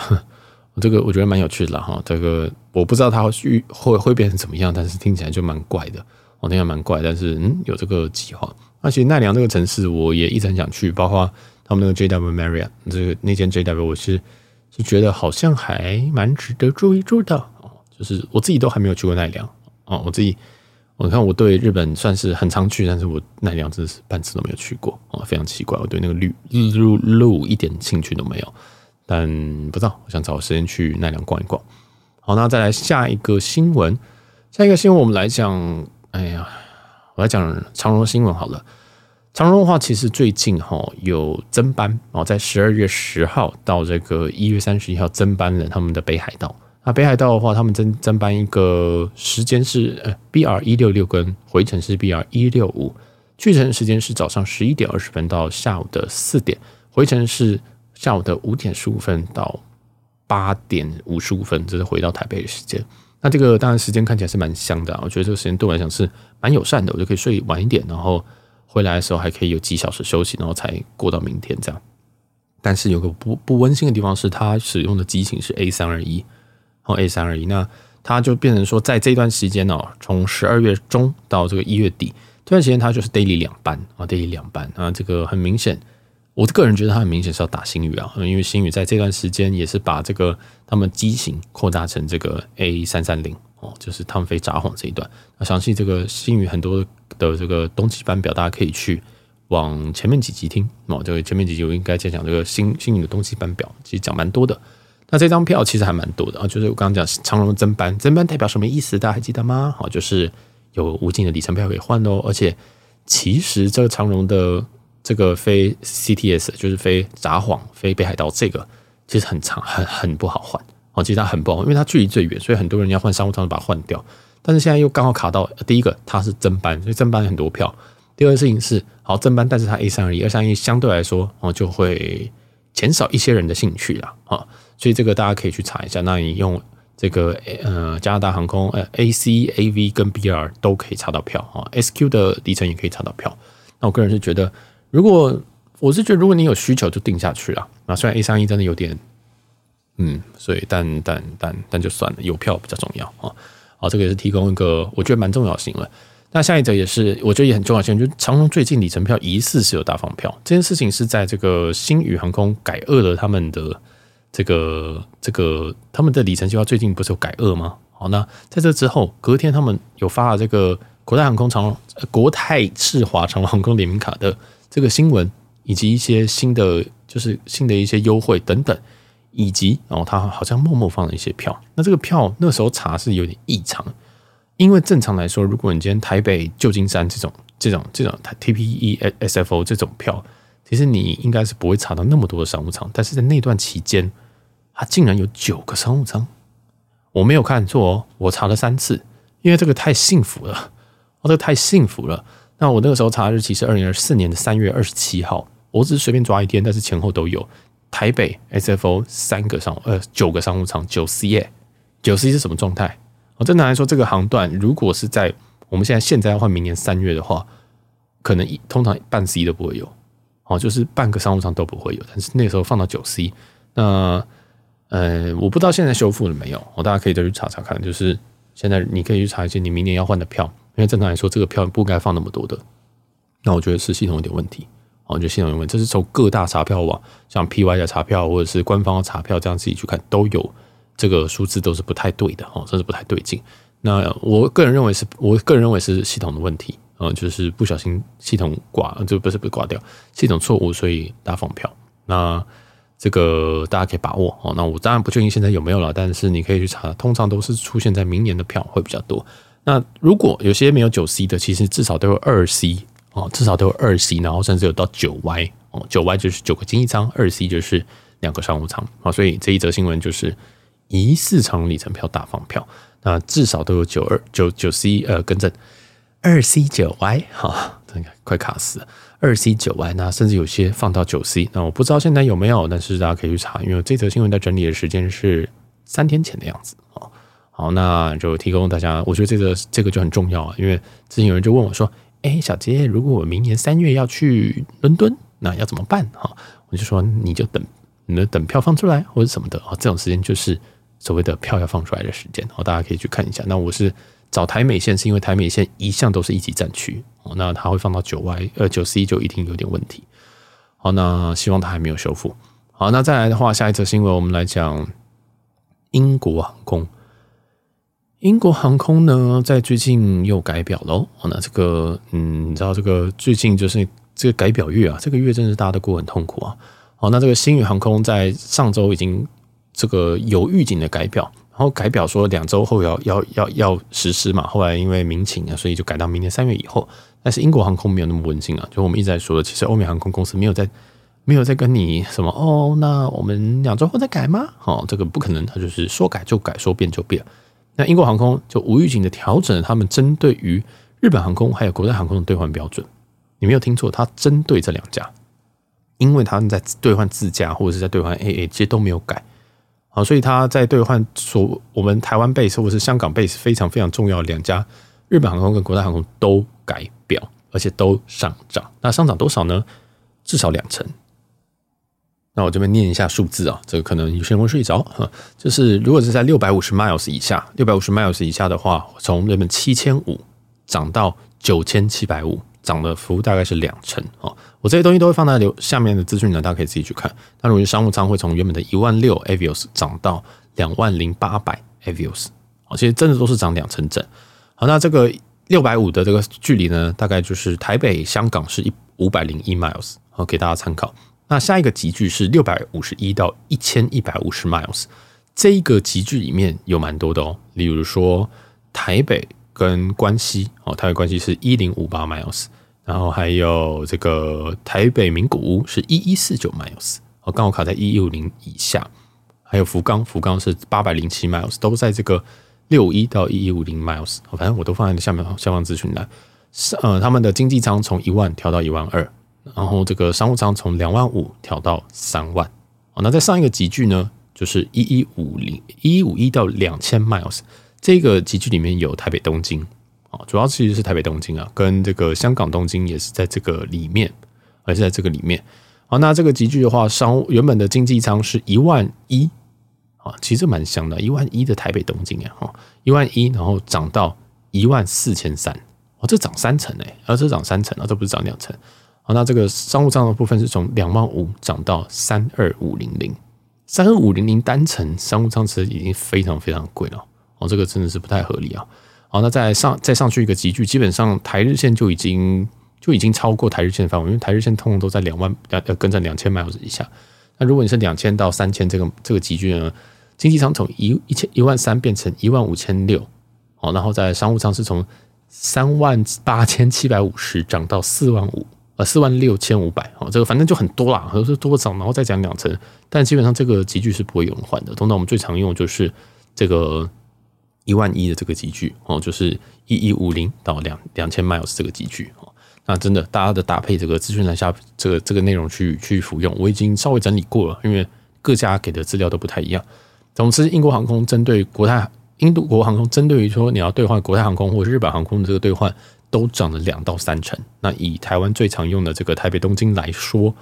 这个我觉得蛮有趣的哈，这个我不知道它会会会变成怎么样，但是听起来就蛮怪的，我听起来蛮怪，但是嗯有这个计划。而且奈良这个城市我也一直很想去，包括他们那个 JW Marriott 这个那间 JW，我是是觉得好像还蛮值得住一住的哦。就是我自己都还没有去过奈良哦，我自己我看我对日本算是很常去，但是我奈良真的是半次都没有去过哦，非常奇怪，我对那个绿日路路一点兴趣都没有。但不知道，我想找个时间去奈良逛一逛。好，那再来下一个新闻。下一个新闻，我们来讲。哎呀，我来讲长荣新闻好了。长荣的话，其实最近哈有增班哦，在十二月十号到这个一月三十一号增班了他们的北海道。那北海道的话，他们增增班一个时间是呃 BR 一六六跟回程是 BR 一六五，去程时间是早上十一点二十分到下午的四点，回程是。下午的五点十五分到八点五十五分，这是回到台北的时间。那这个当然时间看起来是蛮香的，我觉得这个时间对我来讲是蛮友善的，我就可以睡晚一点，然后回来的时候还可以有几小时休息，然后才过到明天这样。但是有个不不温馨的地方是，它使用的机型是 A 三二一，哦 A 三二一，那它就变成说，在这段时间哦，从十二月中到这个一月底这段时间，它就是 daily 两班啊，daily 两班啊，这个很明显。我个人觉得他很明显是要打星宇啊，因为星宇在这段时间也是把这个他们机型扩大成这个 A 三三零哦，就是他们飞札幌这一段。那详细这个星宇很多的这个冬季班表，大家可以去往前面几集听哦。这个前面几集我应该在讲这个星星宇的冬季班表，其实讲蛮多的。那这张票其实还蛮多的啊，就是我刚刚讲长荣增班，增班代表什么意思？大家还记得吗？好，就是有无尽的里程票可以换哦，而且其实这个长荣的。这个飞 CTS 就是飞札幌、飞北海道，这个其实很长，很很不好换哦。其实它很不好，因为它距离最远，所以很多人要换商务舱把它换掉。但是现在又刚好卡到第一个，它是增班，所以增班很多票。第二个事情是，好增班，但是它 A 三二一、二三一相对来说哦就会减少一些人的兴趣了啊。所以这个大家可以去查一下。那你用这个呃加拿大航空呃 AC、AV 跟 BR 都可以查到票啊，SQ 的里程也可以查到票。那我个人是觉得。如果我是觉得，如果你有需求就定下去了。那虽然 A 三一真的有点，嗯，所以但但但但就算了，有票比较重要啊。好，这个也是提供一个我觉得蛮重要性了。那下一则也是我觉得也很重要性，就是长荣最近里程票疑似是有大放票，这件事情是在这个星宇航空改恶了他们的这个这个他们的里程计划，最近不是有改恶吗？好，那在这之后，隔天他们有发了这个国泰航空长荣国泰世华长荣航空联名卡的。这个新闻以及一些新的，就是新的一些优惠等等，以及然后他好像默默放了一些票。那这个票那时候查是有点异常，因为正常来说，如果你今天台北旧金山这种这种这种 TPE SFO 这种票，其实你应该是不会查到那么多的商务舱。但是在那段期间，它竟然有九个商务舱，我没有看错哦，我查了三次，因为这个太幸福了，哦，这个太幸福了。那我那个时候查日期是二零二四年的三月二十七号，我只是随便抓一天，但是前后都有台北 SFO 三个商呃九个商务舱九 C 耶，九 C 是什么状态？哦，正常来说，这个航段如果是在我们现在现在要换明年三月的话，可能一通常半 C 都不会有，哦，就是半个商务舱都不会有。但是那时候放到九 C，那呃我不知道现在修复了没有，我大家可以再去查查看，就是现在你可以去查一些你明年要换的票，因为正常来说这个票不该放那么多的。那我觉得是系统有点问题，我觉得系统有问题。这是从各大查票网，像 PY 的查票或者是官方的查票这样自己去看，都有这个数字都是不太对的哦，这是不太对劲。那我个人认为是，我个人认为是系统的问题，嗯，就是不小心系统挂，就不是被挂掉，系统错误，所以大放票。那这个大家可以把握哦。那我当然不确定现在有没有了，但是你可以去查，通常都是出现在明年的票会比较多。那如果有些没有九 C 的，其实至少都有二 C 哦，至少都有二 C，然后甚至有到九 Y 哦，九 Y 就是九个经济舱，二 C 就是两个商务舱啊。所以这一则新闻就是疑似长里程票大放票。那至少都有九二九九 C 呃，更正二 C 九 Y 哈，这个快卡死了。二 C 九 Y，那甚至有些放到九 C，那我不知道现在有没有，但是大家可以去查，因为这则新闻在整理的时间是三天前的样子哦。好，那就提供大家，我觉得这个这个就很重要啊，因为之前有人就问我说：“哎，小杰，如果我明年三月要去伦敦，那要怎么办？”哈，我就说你就等，你的等票放出来或者什么的啊，这种时间就是。所谓的票要放出来的时间，好，大家可以去看一下。那我是找台美线，是因为台美线一向都是一级战区，那它会放到九 Y 呃九 C 就一定有点问题。好，那希望它还没有修复。好，那再来的话，下一则新闻我们来讲英国航空。英国航空呢，在最近又改表喽。那这个嗯，你知道这个最近就是这个改表月啊，这个月真是大家都过很痛苦啊。好，那这个星宇航空在上周已经。这个有预警的改表，然后改表说两周后要要要要实施嘛，后来因为民情啊，所以就改到明年三月以后。但是英国航空没有那么温馨啊，就我们一直在说的，其实欧美航空公司没有在没有在跟你什么哦，那我们两周后再改吗？哦，这个不可能，它就是说改就改，说变就变。那英国航空就无预警的调整了他们针对于日本航空还有国泰航空的兑换标准，你没有听错，它针对这两家，因为他们在兑换自驾或者是在兑换 AA，其实都没有改。好，所以他在兑换所我们台湾 base 或者是香港 base 非常非常重要两家日本航空跟国泰航空都改表，而且都上涨。那上涨多少呢？至少两成。那我这边念一下数字啊，这个可能有些人会睡着。就是如果是在六百五十 miles 以下，六百五十 miles 以下的话，从原本七千五涨到九千七百五。涨的幅度大概是两成啊，我这些东西都会放在留下面的资讯呢，大家可以自己去看。那如果是商务舱，会从原本的一万六 Avios 涨到两万零八百 Avios，哦，其实真的都是涨两成整。好，那这个六百五的这个距离呢，大概就是台北香港是一五百零一 miles，好，给大家参考。那下一个集距是六百五十一到一千一百五十 miles，这一个集距里面有蛮多的哦，例如说台北。跟关西哦，台北关西是一零五八 miles，然后还有这个台北名古屋是一一四九 miles，哦，刚好卡在一一五零以下。还有福冈，福冈是八百零七 miles，都在这个六一到一一五零 miles。反正我都放在下面下方资讯栏。是呃，他们的经济舱从一万调到一万二，然后这个商务舱从两万五调到三万。哦，那在上一个集距呢，就是一一五零一一五一到两千 miles。这个集距里面有台北东京啊，主要其实是台北东京啊，跟这个香港东京也是在这个里面，而是在这个里面。好，那这个集距的话，商务原本的经济舱是一万一啊，其实蛮香的，一万一的台北东京啊，哈，一万一，然后涨到一万四千三，哦，这涨三成哎，而这涨三成啊，这不是涨两成。好，那这个商务舱的部分是从两万五涨到三二五零零，三二五零零单程商务舱其实已经非常非常贵了。哦，这个真的是不太合理啊！好，那再上再上去一个集聚，基本上台日线就已经就已经超过台日线范围，因为台日线通常都在两万要要跟在两千 miles 以下。那如果你是两千到三千这个这个集聚呢，经济舱从一一千一万三变成一万五千六，哦，然后在商务舱是从三万八千七百五十涨到四万五，呃，四万六千五百，哦，这个反正就很多啦，都是多涨，然后再讲两成，但基本上这个集聚是不会有人换的。通常我们最常用就是这个。一万一的这个集聚哦，就是一一五零到两两千 miles 这个集聚哦，那真的大家的搭配这个资讯栏下这个这个内容去去服用，我已经稍微整理过了，因为各家给的资料都不太一样。总之，英国航空针对国泰，英国航空针对于说你要兑换国泰航空或者日本航空的这个兑换，都涨了两到三成。那以台湾最常用的这个台北东京来说，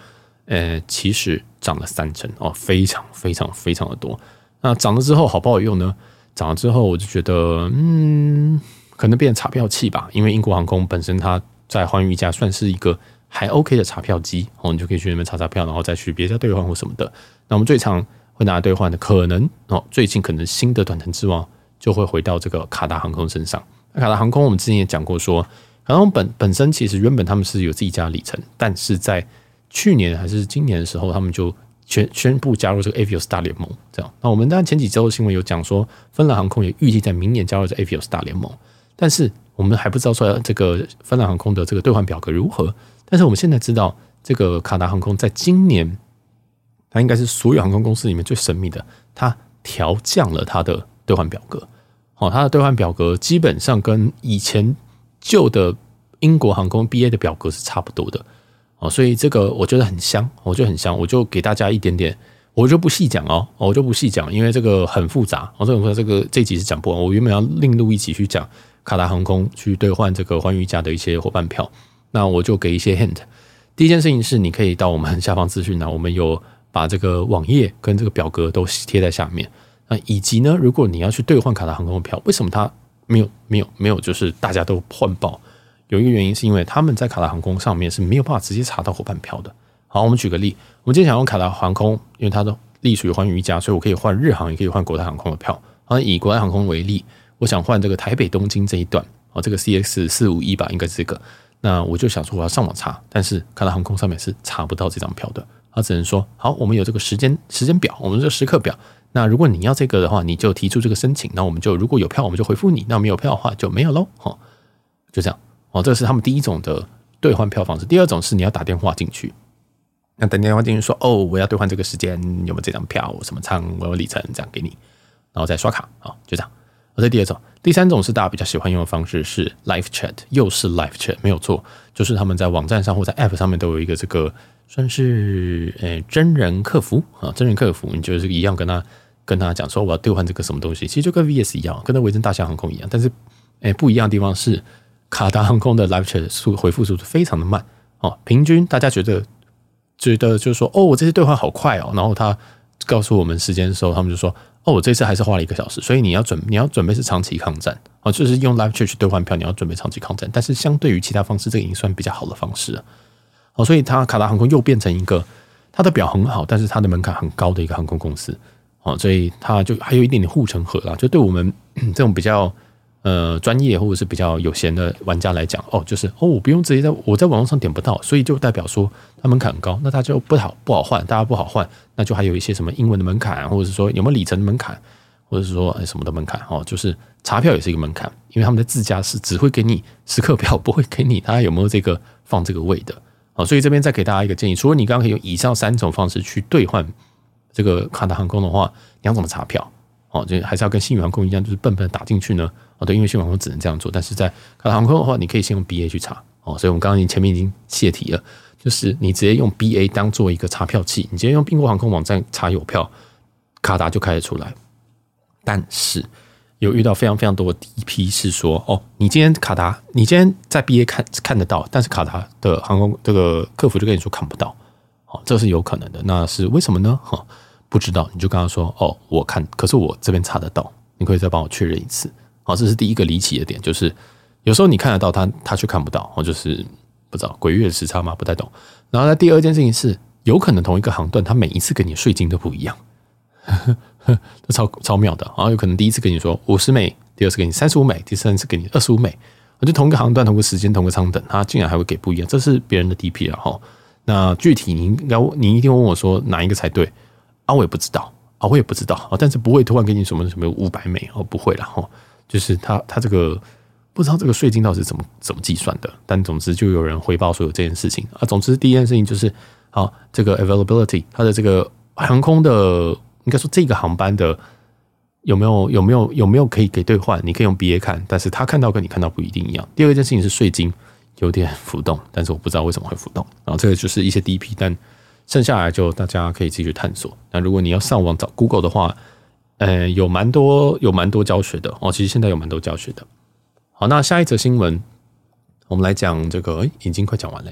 呃，其实涨了三成哦，非常非常非常的多。那涨了之后好不好用呢？涨了之后，我就觉得，嗯，可能变成查票器吧，因为英国航空本身它在寰宇一家算是一个还 OK 的查票机，哦，你就可以去那边查查票，然后再去别家兑换或什么的。那我们最常会拿来兑换的，可能哦，最近可能新的短程之王就会回到这个卡达航空身上。卡达航空我们之前也讲过说，说卡达本本身其实原本他们是有自己家的里程，但是在去年还是今年的时候，他们就宣宣布加入这个 Avios 大联盟。这样，那我们当然前几周的新闻有讲说，芬兰航空也预计在明年加入这 Avios 大联盟，但是我们还不知道说这个芬兰航空的这个兑换表格如何。但是我们现在知道，这个卡达航空在今年，它应该是所有航空公司里面最神秘的，它调降了它的兑换表格。哦，它的兑换表格基本上跟以前旧的英国航空 BA 的表格是差不多的。哦，所以这个我觉得很香，我觉得很香，我就给大家一点点，我就不细讲哦，我就不细讲，因为这个很复杂。我这个这个这集是讲不完，我原本要另录一集去讲卡达航空去兑换这个欢愉家的一些伙伴票，那我就给一些 hint。第一件事情是，你可以到我们下方资讯呢，我们有把这个网页跟这个表格都贴在下面。那以及呢，如果你要去兑换卡达航空的票，为什么它没有没有没有就是大家都换爆？有一个原因是因为他们在卡达航空上面是没有办法直接查到伙伴票的。好，我们举个例，我们今天想用卡达航空，因为它的隶属于寰宇一家，所以我可以换日航，也可以换国泰航空的票。好，以国泰航空为例，我想换这个台北东京这一段，哦，这个 CX 四五一吧，应该是这个。那我就想说我要上网查，但是卡达航空上面是查不到这张票的，他只能说好，我们有这个时间时间表，我们这个时刻表。那如果你要这个的话，你就提出这个申请，那我们就如果有票，我们就回复你；那没有票的话，就没有喽。好，就这样。哦，这是他们第一种的兑换票方式。第二种是你要打电话进去，那打电话进去说：“哦，我要兑换这个时间，有没有这张票？什么仓？我有里程，这样给你，然后再刷卡。”好，就这样。哦，这第二种。第三种是大家比较喜欢用的方式是 Live Chat，又是 Live Chat，没有错，就是他们在网站上或在 App 上面都有一个这个算是呃真人客服啊，真人客服，你就是一样跟他跟他讲说我要兑换这个什么东西，其实就跟 VS 一样，跟那维珍大象航空一样，但是诶不一样的地方是。卡达航空的 live chat 速回复速度非常的慢哦，平均大家觉得觉得就是说哦，我这次兑换好快哦，然后他告诉我们时间的时候，他们就说哦，我这次还是花了一个小时，所以你要准你要准备是长期抗战哦，就是用 live chat 去兑换票，你要准备长期抗战，但是相对于其他方式，这个已经算比较好的方式了哦，所以它卡达航空又变成一个它的表很好，但是它的门槛很高的一个航空公司哦，所以它就还有一点点护城河啦，就对我们 *clears throat* 这种比较。呃，专业或者是比较有闲的玩家来讲，哦，就是哦，我不用直接在我在网络上点不到，所以就代表说它门槛很高，那它就不好不好换，大家不好换，那就还有一些什么英文的门槛，或者是说有没有里程的门槛，或者是说什么的门槛哦，就是查票也是一个门槛，因为他们的自家是只会给你时刻表，不会给你他有没有这个放这个位的好，所以这边再给大家一个建议，除了你刚刚可以用以上三种方式去兑换这个卡达航空的话，你要怎么查票？哦，就还是要跟新宇航空一样，就是笨笨打进去呢。哦，对，因为新宇航空只能这样做，但是在卡达航空的话，你可以先用 BA 去查。哦，所以我们刚刚已经前面已经泄题了，就是你直接用 BA 当做一个查票器，你直接用英国航空网站查有票，卡达就开得出来。但是有遇到非常非常多的一批是说，哦，你今天卡达，你今天在 BA 看看得到，但是卡达的航空这个客服就跟你说看不到。哦，这是有可能的，那是为什么呢？哈。不知道，你就跟他说哦，我看，可是我这边查得到，你可以再帮我确认一次。好，这是第一个离奇的点，就是有时候你看得到他，他却看不到，哦，就是不知道鬼月时差吗？不太懂。然后呢，第二件事情是，有可能同一个航段，他每一次给你税金都不一样，*laughs* 这超超妙的。然后有可能第一次跟你说五十美，第二次给你三十五美，第三次给你二十五美，就同一个航段、同个时间、同个舱等，他竟然还会给不一样，这是别人的 DP 了哈。那具体你应该你一定问我说哪一个才对？啊，我也不知道啊，我也不知道啊，但是不会突然给你什么什么五百美哦，不会了哈，就是他他这个不知道这个税金到底是怎么怎么计算的，但总之就有人回报说有这件事情啊。总之第一件事情就是，好，这个 availability，它的这个航空的应该说这个航班的有没有有没有有没有可以给兑换？你可以用 BA 看，但是他看到跟你看到不一定一样。第二件事情是税金有点浮动，但是我不知道为什么会浮动。然后这个就是一些 DP，但。剩下来就大家可以继续探索。那如果你要上网找 Google 的话，呃，有蛮多有蛮多教学的哦。其实现在有蛮多教学的。好，那下一则新闻，我们来讲这个，诶，已经快讲完了。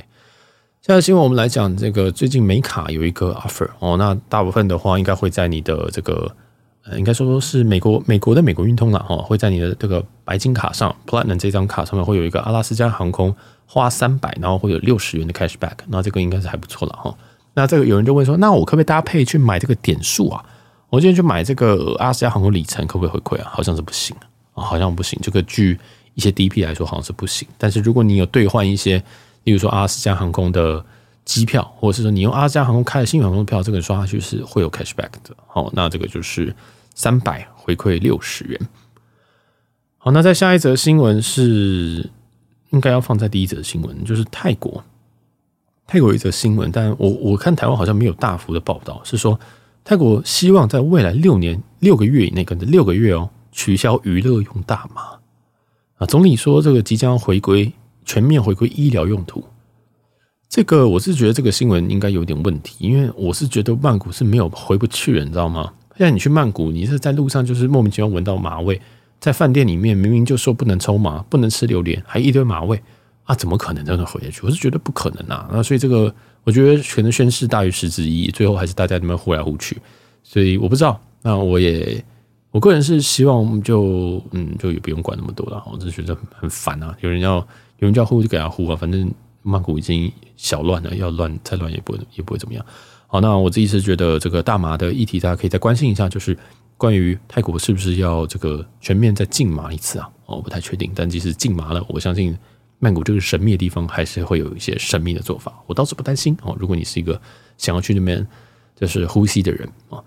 下一则新闻，我们来讲这个最近美卡有一个 offer 哦。那大部分的话，应该会在你的这个呃，应该说说是美国美国的美国运通了哈，会在你的这个白金卡上 Platinum 这张卡上面会有一个阿拉斯加航空花三百，然后会有六十元的 cashback，那这个应该是还不错了哈。那这个有人就问说，那我可不可以搭配去买这个点数啊？我今天去买这个阿斯加航空里程，可不可以回馈啊？好像是不行啊，好像不行。这个据一些 DP 来说，好像是不行。但是如果你有兑换一些，例如说阿斯加航空的机票，或者是说你用阿斯加航空开的新航空票，这个刷下去是会有 cashback 的。好，那这个就是三百回馈六十元。好，那在下一则新闻是应该要放在第一则新闻，就是泰国。泰国有一则新闻，但我我看台湾好像没有大幅的报道，是说泰国希望在未来六年六个月以内，跟着六个月哦，取消娱乐用大麻啊。总理说这个即将回归全面回归医疗用途，这个我是觉得这个新闻应该有点问题，因为我是觉得曼谷是没有回不去了，你知道吗？现在你去曼谷，你是在路上就是莫名其妙闻到麻味，在饭店里面明明就说不能抽麻，不能吃榴莲，还一堆麻味。啊，怎么可能真的回下去？我是觉得不可能啊！那所以这个，我觉得可能宣誓大于实质意义，最后还是大家那边呼来呼去。所以我不知道。那我也，我个人是希望就嗯，就也不用管那么多了。我只是觉得很烦啊！有人要有人叫呼就给他呼啊，反正曼谷已经小乱了，要乱再乱也不会也不会怎么样。好，那我自己是觉得这个大麻的议题，大家可以再关心一下，就是关于泰国是不是要这个全面再禁麻一次啊？我不太确定，但即使禁麻了，我相信。曼谷这个神秘的地方，还是会有一些神秘的做法，我倒是不担心哦。如果你是一个想要去那边就是呼吸的人啊，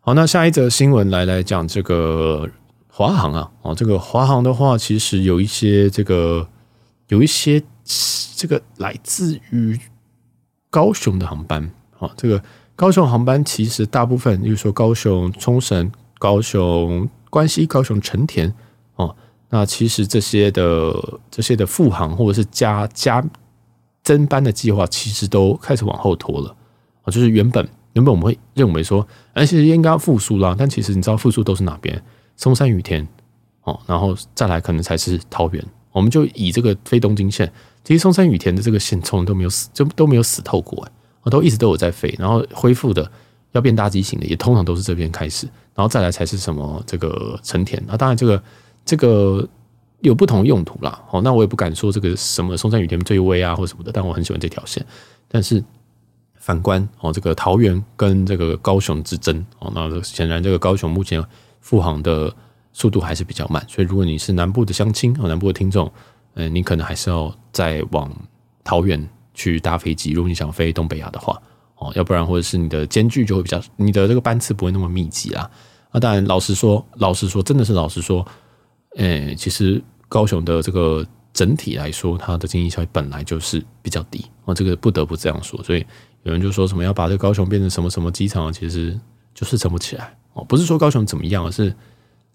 好，那下一则新闻来来讲这个华航啊，哦，这个华航的话，其实有一些这个有一些这个来自于高雄的航班啊，这个高雄航班其实大部分，比如说高雄冲绳、高雄关西、高雄成田哦。那其实这些的这些的复航或者是加加增班的计划，其实都开始往后拖了啊。就是原本原本我们会认为说，而且应该复苏啦，但其实你知道复苏都是哪边？松山羽田哦，然后再来可能才是桃园。我们就以这个飞东京线，其实松山羽田的这个线从来都没有死，就都没有死透过哎，都一直都有在飞，然后恢复的要变大机型的，也通常都是这边开始，然后再来才是什么这个成田啊，当然这个。这个有不同用途啦，好，那我也不敢说这个什么松山羽田最威啊，或什么的，但我很喜欢这条线。但是反观哦，这个桃园跟这个高雄之争哦，那显然这个高雄目前复航的速度还是比较慢，所以如果你是南部的乡亲哦，南部的听众，嗯，你可能还是要再往桃园去搭飞机。如果你想飞东北亚的话哦，要不然或者是你的间距就会比较，你的这个班次不会那么密集啦。啊，当然老实说，老实说，真的是老实说。诶，其实高雄的这个整体来说，它的经济效益本来就是比较低，啊这个不得不这样说。所以有人就说什么要把这个高雄变成什么什么机场，其实就是撑不起来哦。不是说高雄怎么样，而是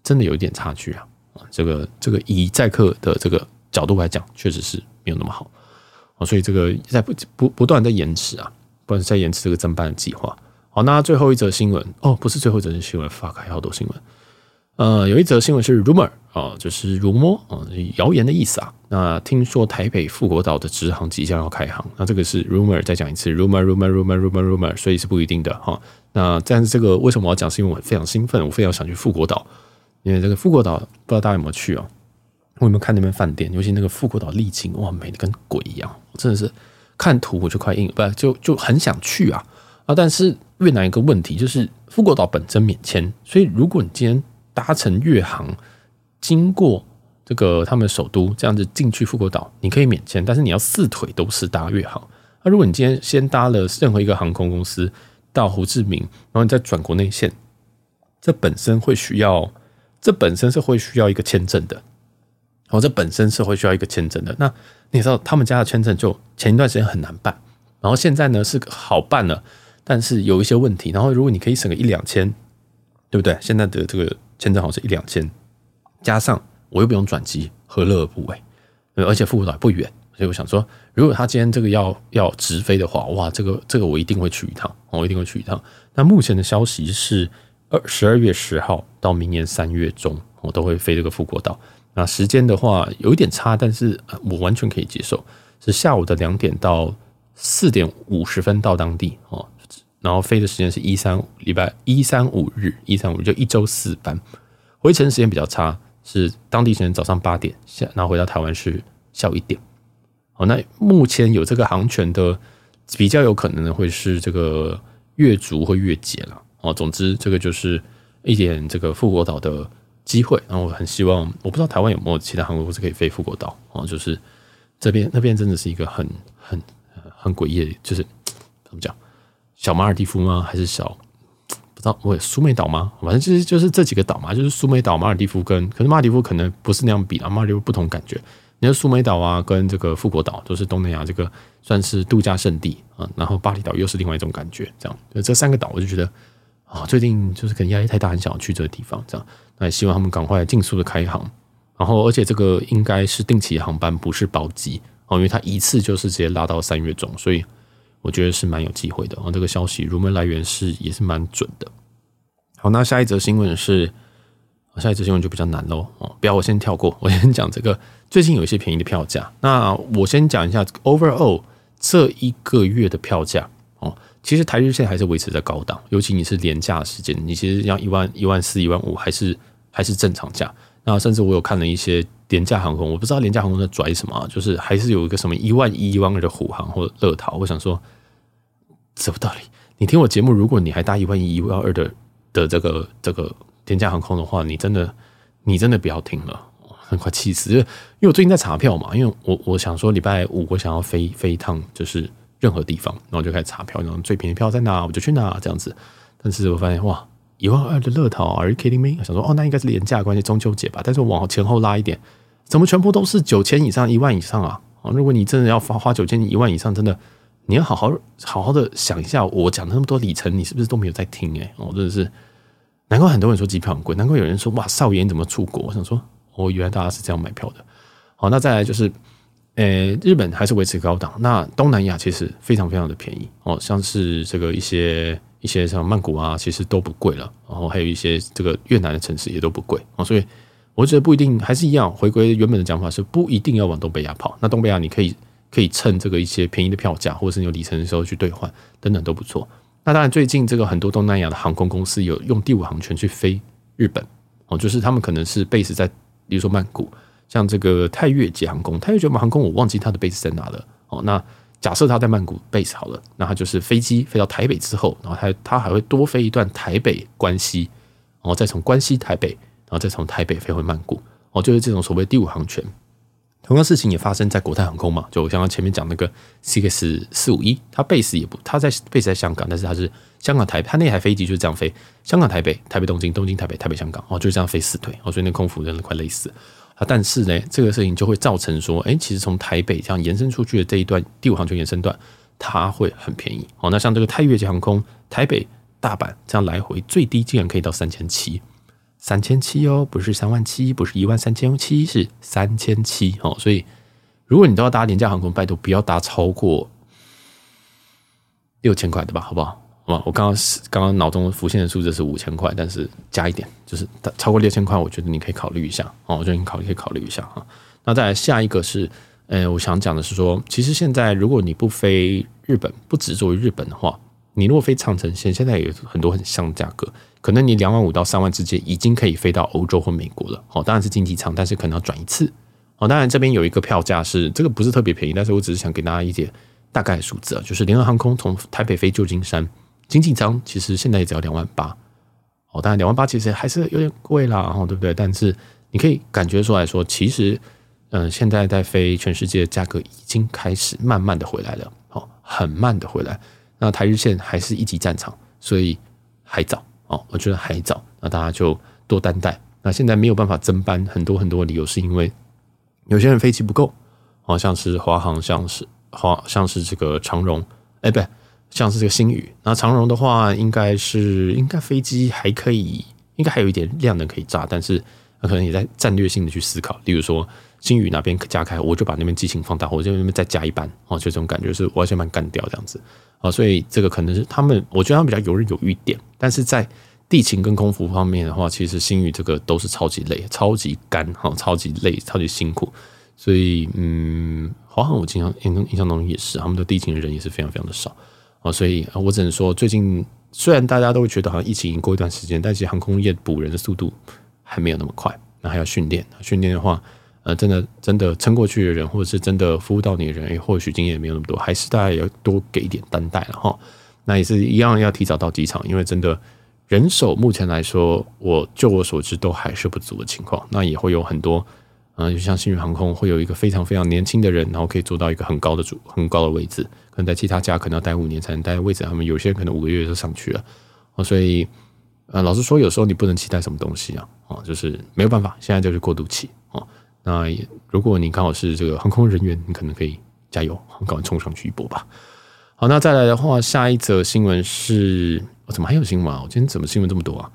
真的有一点差距啊。这个这个以载客的这个角度来讲，确实是没有那么好哦。所以这个在不不不断在延迟啊，不断在延迟这个增班的计划。好，那最后一则新闻哦，不是最后一则新闻，发开好多新闻。呃，有一则新闻是 rumor 啊，就是 rumor 摸啊，谣言的意思啊。那听说台北富国岛的直航即将要开航，那这个是 rumor，再讲一次 rumor，rumor，rumor，rumor，rumor，所以是不一定的哈。那但是这个为什么我要讲？是因为我非常兴奋，我非常想去富国岛，因为这个富国岛不知道大家有没有去啊？我有没有看那边饭店？尤其那个富国岛丽景，哇，美的跟鬼一样，真的是看图我就快硬，不就就很想去啊啊！但是越南一个问题就是富国岛本身免签，所以如果你今天搭乘越航经过这个他们首都这样子进去富国岛，你可以免签，但是你要四腿都是搭越航。那如果你今天先搭了任何一个航空公司到胡志明，然后你再转国内线，这本身会需要，这本身是会需要一个签证的。哦，这本身是会需要一个签证的。那你知道他们家的签证就前一段时间很难办，然后现在呢是好办了，但是有一些问题。然后如果你可以省个一两千，对不对？现在的这个。签证好像是一两千，加上我又不用转机，何乐而不为？而且富国岛也不远，所以我想说，如果他今天这个要要直飞的话，哇，这个这个我一定会去一趟，我一定会去一趟。那目前的消息是二十二月十号到明年三月中，我都会飞这个富国岛。那时间的话有一点差，但是我完全可以接受，是下午的两点到四点五十分到当地哦。然后飞的时间是一三礼拜一三五日一三五就一周四班，回程时间比较差，是当地时间早上八点下，然后回到台湾是下午一点。好，那目前有这个航权的，比较有可能的会是这个越足或越捷了。哦，总之这个就是一点这个富国岛的机会。然后我很希望，我不知道台湾有没有其他航空公司可以飞富国岛哦，就是这边那边真的是一个很很很诡异的，就是怎么讲？小马尔地夫吗？还是小不知道？我苏梅岛吗？反正就是就是这几个岛嘛，就是苏梅岛、马尔地夫跟，可是马尔地夫可能不是那样比啊，马尔地夫不同感觉。你说苏梅岛啊，跟这个富国岛都是东南亚这个算是度假胜地啊，然后巴厘岛又是另外一种感觉，这样。就这三个岛，我就觉得啊，最近就是可能压力太大，很想要去这个地方，这样。那也希望他们赶快尽速的开航，然后而且这个应该是定期航班，不是包机哦，因为它一次就是直接拉到三月中，所以。我觉得是蛮有机会的啊，这个消息 rumor 来源是也是蛮准的。好，那下一则新闻是，下一则新闻就比较难喽哦，不要我先跳过，我先讲这个最近有一些便宜的票价。那我先讲一下 overall 这一个月的票价哦，其实台日线还是维持在高档，尤其你是廉价时间，你其实要一万一万四一万五还是还是正常价。那甚至我有看了一些廉价航空，我不知道廉价航空在拽什么，就是还是有一个什么一万一、一万二的虎航或者乐桃。我想说，什么道理？你听我节目，如果你还搭一万一、一万二的的这个这个廉价航空的话，你真的你真的不要听了，很快气死！因为我最近在查票嘛，因为我我想说礼拜五我想要飞飞一趟，就是任何地方，然后就开始查票，然后最便宜票在哪，我就去哪这样子。但是我发现哇。一万二的乐桃，Are you kidding me？想说哦，那应该是廉价关系，中秋节吧。但是我往前后拉一点，怎么全部都是九千以上、一万以上啊？如果你真的要花花九千、一万以上，真的你要好好好好的想一下，我讲的那么多里程，你是不是都没有在听？哎，我真的是难怪很多人说机票很贵，难怪有人说哇，少爷你怎么出国？我想说，哦，原来大家是这样买票的。好，那再来就是，呃，日本还是维持高档，那东南亚其实非常非常的便宜哦，像是这个一些。一些像曼谷啊，其实都不贵了。然后还有一些这个越南的城市也都不贵啊，所以我觉得不一定，还是一样，回归原本的讲法是不一定要往东北亚跑。那东北亚你可以可以趁这个一些便宜的票价，或者是你有里程的时候去兑换，等等都不错。那当然，最近这个很多东南亚的航空公司有用第五航权去飞日本哦，就是他们可能是 base 在，比如说曼谷，像这个泰越捷航空，泰越捷航空我忘记它的 base 在哪了哦，那。假设他在曼谷 base 好了，那他就是飞机飞到台北之后，然后他他还会多飞一段台北关西，然后再从关西台北，然后再从台北飞回曼谷，哦，就是这种所谓第五航权。同样事情也发生在国泰航空嘛，就我刚刚前面讲那个 CX 四五一，它 base 也不，它在 base 在香港，但是它是香港台，它那台飞机就是这样飞，香港台北，台北东京，东京台北，台北香港，哦，就这样飞四腿，哦，所以那空服真的快累死。啊，但是呢，这个事情就会造成说，哎，其实从台北这样延伸出去的这一段第五航权延伸段，它会很便宜。哦，那像这个泰越捷航空台北大阪这样来回，最低竟然可以到三千七，三千七哦，不是三万七，不是一万三千七，是三千七哦。所以，如果你都要搭廉价航空，拜托不要搭超过六千块的吧，好不好？好吧，我刚刚是刚刚脑中浮现的数字是五千块，但是加一点就是超过六千块，我觉得你可以考虑一下哦。我觉得你考虑可以考虑一下哈。那再来下一个是，呃，我想讲的是说，其实现在如果你不飞日本，不执着于日本的话，你如果飞长城线，现在有很多很像价格，可能你两万五到三万之间已经可以飞到欧洲或美国了。哦，当然是经济舱，但是可能要转一次。哦，当然这边有一个票价是这个不是特别便宜，但是我只是想给大家一点大概数字啊，就是联合航空从台北飞旧金山。经济舱其实现在也只要两万八，哦，当然两万八其实还是有点贵啦，哦，对不对？但是你可以感觉出来说，其实，嗯，现在在飞全世界的价格已经开始慢慢的回来了，哦，很慢的回来。那台日线还是一级战场，所以还早哦，我觉得还早。那大家就多担待。那现在没有办法增班，很多很多理由是因为有些人飞机不够，好像是华航，像是华，像是这个长荣，哎，不对。像是这个星宇，那长荣的话，应该是应该飞机还可以，应该还有一点量能可以炸，但是可能也在战略性的去思考，例如说星宇哪边加开，我就把那边机型放大，我就那边再加一班，哦，就这种感觉是完全蛮干掉这样子，啊，所以这个可能是他们，我觉得他们比较游刃有余一点，但是在地勤跟空服方面的话，其实星宇这个都是超级累、超级干、哈，超级累、超级辛苦，所以嗯，华航我经常印象印象当中也是，他们的地勤的人也是非常非常的少。哦，所以我只能说，最近虽然大家都会觉得好像疫情已经过一段时间，但其实航空业补人的速度还没有那么快，那还要训练，训练的话，呃，真的真的撑过去的人，或者是真的服务到你的人，或许经验没有那么多，还是大家要多给一点担待了哈。那也是一样要提早到机场，因为真的人手目前来说，我就我所知都还是不足的情况，那也会有很多。啊，就像星宇航空会有一个非常非常年轻的人，然后可以做到一个很高的主很高的位置，可能在其他家可能要待五年才能待位置，他们有些人可能五个月就上去了。哦，所以呃，老实说，有时候你不能期待什么东西啊，哦，就是没有办法，现在就是过渡期哦。那如果你刚好是这个航空人员，你可能可以加油，赶快冲上去一波吧。好，那再来的话，下一则新闻是，哦，怎么还有新闻啊？我今天怎么新闻这么多啊？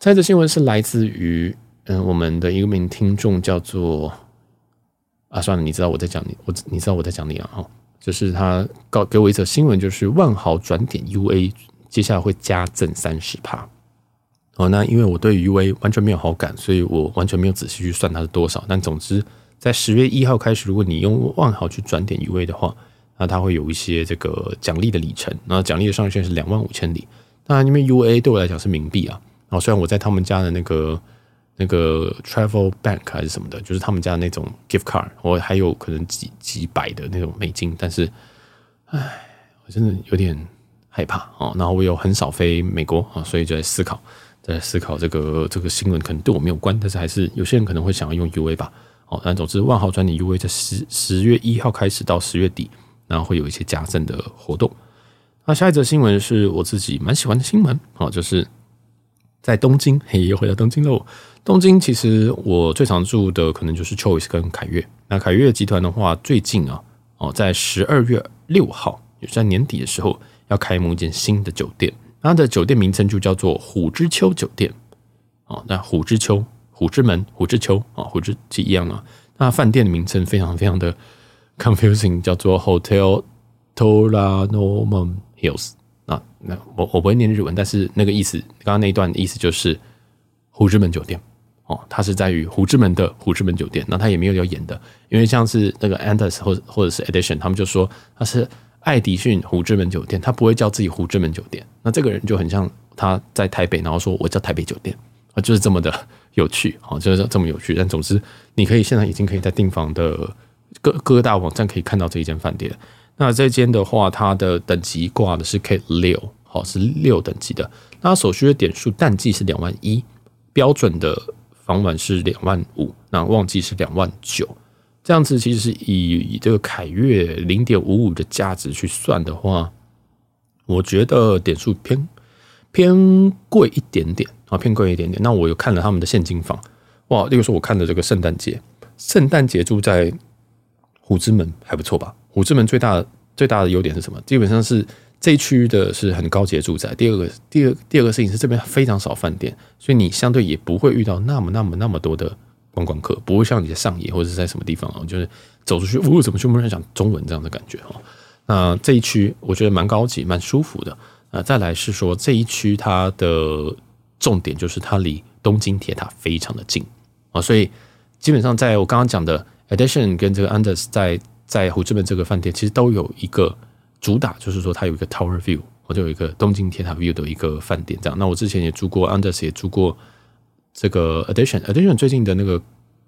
下一则新闻是来自于。嗯，我们的一名听众叫做啊，算了，你知道我在讲你，我你知道我在讲你啊，哦，就是他告给我一则新闻，就是万豪转点 UA 接下来会加赠三十趴。哦，那因为我对 UA 完全没有好感，所以我完全没有仔细去算它是多少。但总之，在十月一号开始，如果你用万豪去转点 UA 的话，那它会有一些这个奖励的里程，那奖励的上限是两万五千里。当然，因为 UA 对我来讲是冥币啊，然后虽然我在他们家的那个。那个 Travel Bank 还是什么的，就是他们家那种 Gift Card，我还有可能几几百的那种美金，但是，唉，我真的有点害怕哦。然后我又很少飞美国啊，所以就在思考，在思考这个这个新闻可能对我没有关，但是还是有些人可能会想要用 UA 吧。哦，但总之万豪转点 UA 在十十月一号开始到十月底，然后会有一些加赠的活动。那下一则新闻是我自己蛮喜欢的新闻哦，就是在东京，嘿，又回到东京喽。东京其实我最常住的可能就是 Choice 跟凯悦。那凯悦集团的话，最近啊，哦，在十二月六号，也是在年底的时候要开幕一间新的酒店。它的酒店名称就叫做虎之丘酒店。哦，那虎之丘、虎之门、虎之丘啊，虎之是一样啊。那饭店的名称非常非常的 confusing，叫做 Hotel Toranomon Hills。啊，那我我不会念日文，但是那个意思，刚刚那一段的意思就是虎之门酒店。哦，它是在于虎之门的虎之门酒店，那它也没有要演的，因为像是那个 Andaz 或或者是 Edition，他们就说它是爱迪逊胡志门酒店，他不会叫自己胡志门酒店。那这个人就很像他在台北，然后说我叫台北酒店啊，就是这么的有趣，好，就是这么有趣。但总之，你可以现在已经可以在订房的各各大网站可以看到这一间饭店。那这间的话，它的等级挂的是 K 六，好，是六等级的。那所需的点数淡季是两万一，标准的。房晚是两万五，那旺季是两万九，这样子其实以以这个凯悦零点五五的价值去算的话，我觉得点数偏偏贵一点点啊，偏贵一点点。那我又看了他们的现金房，哇，例如说我看的这个圣诞节，圣诞节住在虎之门还不错吧？虎之门最大的最大的优点是什么？基本上是。这一区的是很高级的住宅。第二个，第二第二个事情是这边非常少饭店，所以你相对也不会遇到那么那么那么多的观光客，不会像你在上野或者是在什么地方啊，就是走出去，哦，怎么全部人讲中文这样的感觉哈。那这一区我觉得蛮高级、蛮舒服的。啊，再来是说这一区它的重点就是它离东京铁塔非常的近啊，所以基本上在我刚刚讲的 Edition 跟这个 Andaz 在在虎之门这个饭店其实都有一个。主打就是说，它有一个 Tower View，或者有一个东京铁塔 View 的一个饭店，这样。那我之前也住过 Andaz，也住过这个 addition addition 最近的那个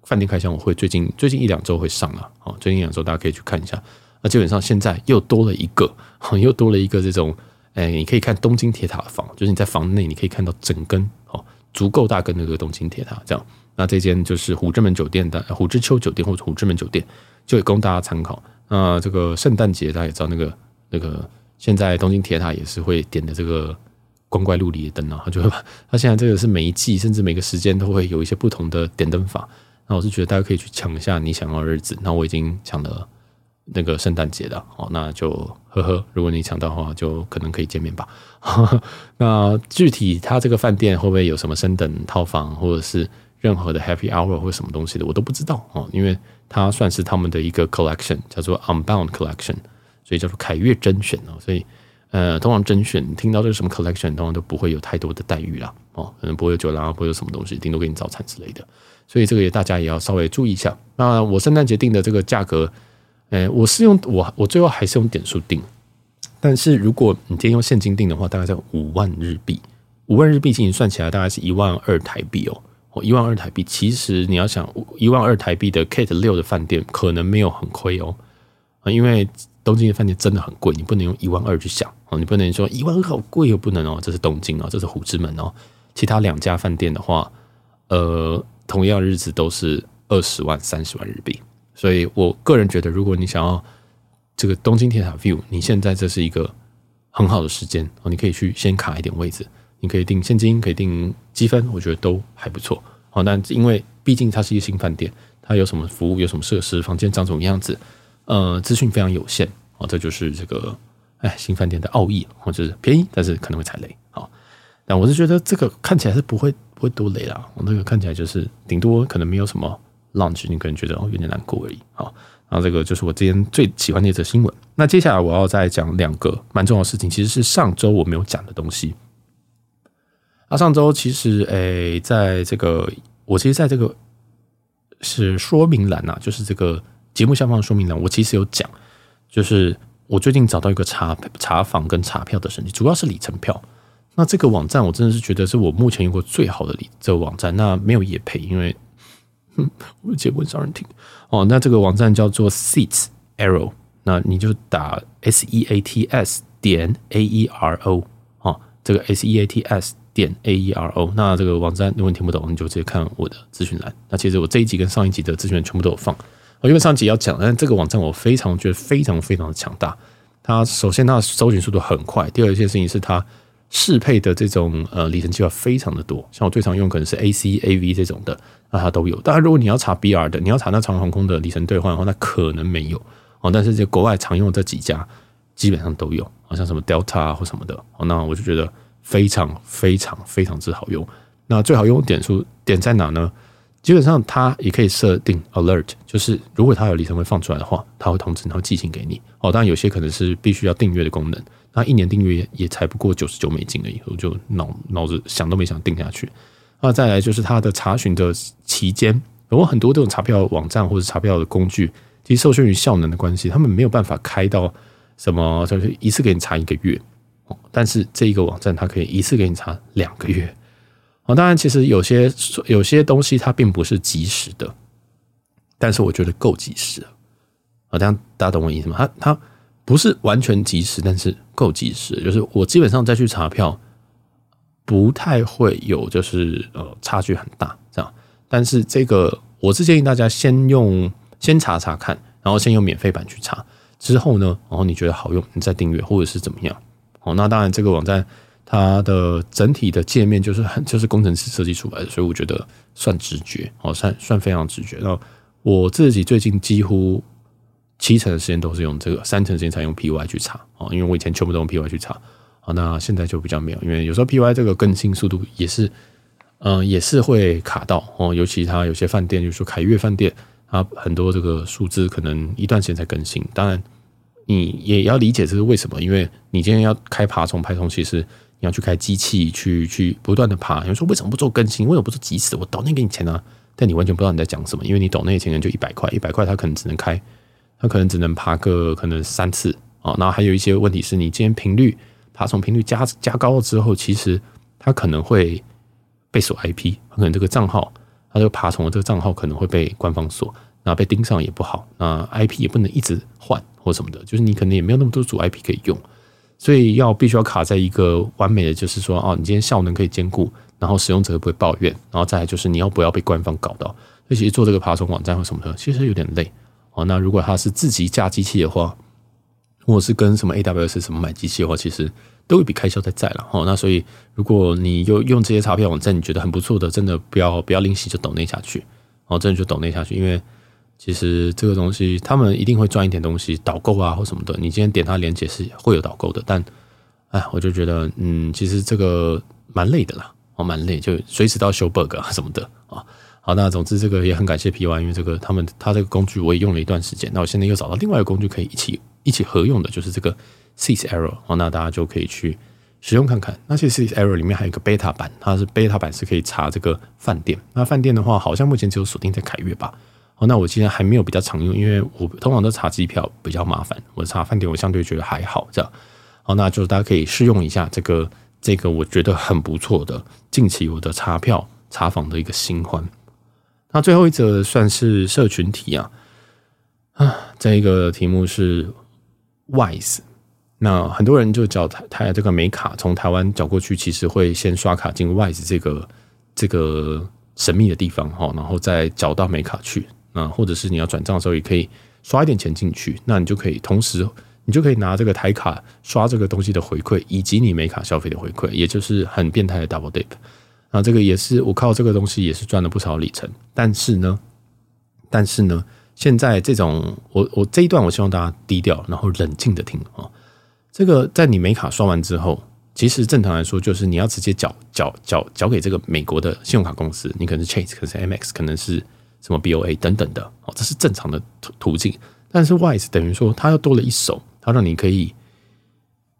饭店开箱，我会最近最近一两周会上了，哦，最近一两周大家可以去看一下。那基本上现在又多了一个，*laughs* 又多了一个这种，哎，你可以看东京铁塔房，就是你在房内你可以看到整根，哦，足够大根那个东京铁塔，这样。那这间就是虎之门酒店的虎之丘酒店或者虎之门酒店，就也供大家参考。那这个圣诞节大家也知道那个。那个现在东京铁塔也是会点的这个光怪陆离的灯啊，他就会把 *laughs* 它现在这个是每一季甚至每个时间都会有一些不同的点灯法。那我是觉得大家可以去抢一下你想要的日子。那我已经抢了那个圣诞节的，哦，那就呵呵，如果你抢到的话，就可能可以见面吧。*laughs* 那具体它这个饭店会不会有什么升等套房，或者是任何的 Happy Hour 或什么东西的，我都不知道哦，因为它算是他们的一个 Collection，叫做 Unbound Collection。所以叫做凯悦甄选哦，所以呃，通常甄选听到这个什么 collection，通常都不会有太多的待遇啦哦，可能不会有酒啦，不会有什么东西，顶多给你早餐之类的。所以这个也大家也要稍微注意一下。那我圣诞节订的这个价格，呃，我是用我我最后还是用点数订，但是如果你今天用现金订的话，大概在五万日币，五万日币其实算起来大概是一万二台币哦。哦，一万二台币，其实你要想一万二台币的 Kate 六的饭店，可能没有很亏哦。啊，因为东京的饭店真的很贵，你不能用一万二去想你不能说一万好贵又不能哦，这是东京哦，这是虎之门哦。其他两家饭店的话，呃，同样日子都是二十万、三十万日币。所以我个人觉得，如果你想要这个东京铁塔 view，你现在这是一个很好的时间哦，你可以去先卡一点位置。你可以订现金，可以订积分，我觉得都还不错。好，但因为毕竟它是一个新饭店，它有什么服务，有什么设施，房间长什么样子，呃，资讯非常有限。哦，这就是这个哎新饭店的奥义，或者是便宜，但是可能会踩雷。好，但我是觉得这个看起来是不会不会多雷啦。我那个看起来就是顶多可能没有什么 lounge，你可能觉得哦有点难过而已。好，然后这个就是我今天最喜欢的一则新闻。那接下来我要再讲两个蛮重要的事情，其实是上周我没有讲的东西。啊、上周其实，诶、在这个我其实在这个是说明栏呐、啊，就是这个节目下方的说明栏，我其实有讲，就是我最近找到一个查查房跟查票的神器，主要是里程票。那这个网站我真的是觉得是我目前用过最好的里这个网站。那没有也配，因为哼，我的节目很少人听哦。那这个网站叫做 Seats Aero，那你就打 S E A T S 点 A E R O 哦，这个 S E A T S。点 A E R O，那这个网站如果你听不懂，你就直接看我的咨询栏。那其实我这一集跟上一集的咨询全部都有放。因为上集要讲，但这个网站我非常觉得非常非常的强大。它首先它的搜寻速度很快，第二件事情是它适配的这种呃里程计划非常的多。像我最常用可能是 A C A V 这种的，那它都有。当然如果你要查 B R 的，你要查那长航空的里程兑换的话，那可能没有哦。但是这国外常用的这几家基本上都有，好像什么 Delta 或什么的。哦，那我就觉得。非常非常非常之好用。那最好用点数点在哪呢？基本上它也可以设定 alert，就是如果它有里程会放出来的话，它会通知，然后寄信给你。哦，当然有些可能是必须要订阅的功能。那一年订阅也才不过九十九美金而已，我就脑脑子想都没想订下去。那再来就是它的查询的期间，有很多这种查票网站或者查票的工具，其实受限于效能的关系，他们没有办法开到什么，就是一次给你查一个月。哦但是这一个网站它可以一次给你查两个月，哦，当然其实有些有些东西它并不是即时的，但是我觉得够即时了，啊，这样大家懂我意思吗？它它不是完全即时，但是够即时，就是我基本上再去查票，不太会有就是呃差距很大这样，但是这个我是建议大家先用先查查看，然后先用免费版去查，之后呢，然后你觉得好用，你再订阅或者是怎么样。哦，那当然，这个网站它的整体的界面就是很就是工程师设计出来的，所以我觉得算直觉哦，算算非常直觉。然后我自己最近几乎七成的时间都是用这个，三成时间才用 PY 去查哦，因为我以前全部都用 PY 去查。哦，那现在就比较没有，因为有时候 PY 这个更新速度也是，嗯、也是会卡到哦，尤其它有些饭店，就是说凯悦饭店，它很多这个数字可能一段时间才更新，当然。你也要理解这是为什么，因为你今天要开爬虫排虫，其实你要去开机器去去不断的爬。有人说为什么不做更新？为什么不做即时？我抖内给你钱啊，但你完全不知道你在讲什么，因为你抖内钱可能就一百块，一百块它可能只能开，它可能只能爬个可能三次啊。然后还有一些问题是你今天频率爬虫频率加加高了之后，其实它可能会被锁 IP，可能这个账号它这个爬虫的这个账号可能会被官方锁，那被盯上也不好，那 IP 也不能一直换。或什么的，就是你可能也没有那么多组 IP 可以用，所以要必须要卡在一个完美的，就是说哦，你今天效能可以兼顾，然后使用者不会抱怨，然后再来就是你要不要被官方搞到？所以其实做这个爬虫网站或什么的，其实有点累哦。那如果他是自己架机器的话，或者是跟什么 AWS 什么买机器的话，其实都有一笔开销在在了哦。那所以如果你有用这些查票网站，你觉得很不错的，真的不要不要吝惜就抖内下去哦，真的就抖内下去，因为。其实这个东西，他们一定会赚一点东西，导购啊或什么的。你今天点他连接是会有导购的，但哎，我就觉得，嗯，其实这个蛮累的啦，哦，蛮累，就随时都要修 bug 啊什么的啊。好，那总之这个也很感谢 PY，因为这个他们他这个工具我也用了一段时间，那我现在又找到另外一个工具可以一起一起合用的，就是这个 s e a s Error。哦，那大家就可以去使用看看。那其实 s e a s Error 里面还有一个 beta 版，它是 beta 版是可以查这个饭店。那饭店的话，好像目前只有锁定在凯悦吧。哦，那我今天还没有比较常用，因为我通常都查机票比较麻烦。我查饭店，我相对觉得还好这样。好，那就大家可以试用一下这个这个我觉得很不错的近期我的查票查访的一个新欢。那最后一则算是社群题啊啊，这一个题目是 Wise。那很多人就缴台台这个美卡从台湾缴过去，其实会先刷卡进 Wise 这个这个神秘的地方哈，然后再缴到美卡去。那或者是你要转账的时候，也可以刷一点钱进去，那你就可以同时你就可以拿这个台卡刷这个东西的回馈，以及你美卡消费的回馈，也就是很变态的 Double Dip。那这个也是我靠这个东西也是赚了不少里程。但是呢，但是呢，现在这种我我这一段我希望大家低调，然后冷静的听啊。这个在你美卡刷完之后，其实正常来说就是你要直接缴缴缴缴给这个美国的信用卡公司，你可能是 Chase，可能是 MX，可能是什么 BOA 等等的哦，这是正常的途途径。但是 Wise 等于说它又多了一手，它让你可以，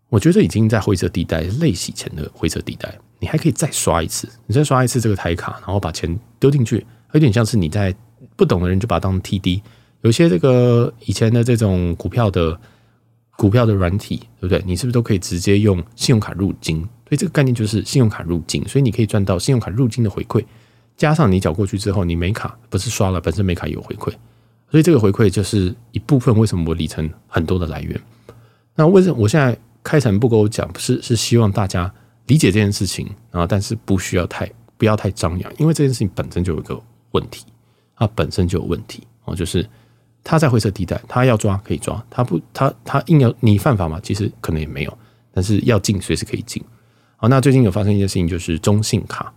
我觉得已经在灰色地带类洗钱的灰色地带，你还可以再刷一次，你再刷一次这个台卡，然后把钱丢进去，有点像是你在不懂的人就把它当 TD，有些这个以前的这种股票的。股票的软体，对不对？你是不是都可以直接用信用卡入金？所以这个概念就是信用卡入金，所以你可以赚到信用卡入金的回馈，加上你缴过去之后，你没卡不是刷了，本身没卡有回馈，所以这个回馈就是一部分。为什么我里程很多的来源？那为什么我现在开诚布公讲，不是是希望大家理解这件事情啊？但是不需要太不要太张扬，因为这件事情本身就有一个问题，它本身就有问题哦，就是。他在灰色地带，他要抓可以抓，他不，他他硬要你犯法吗？其实可能也没有，但是要进随时可以进。好，那最近有发生一件事情，就是中信卡，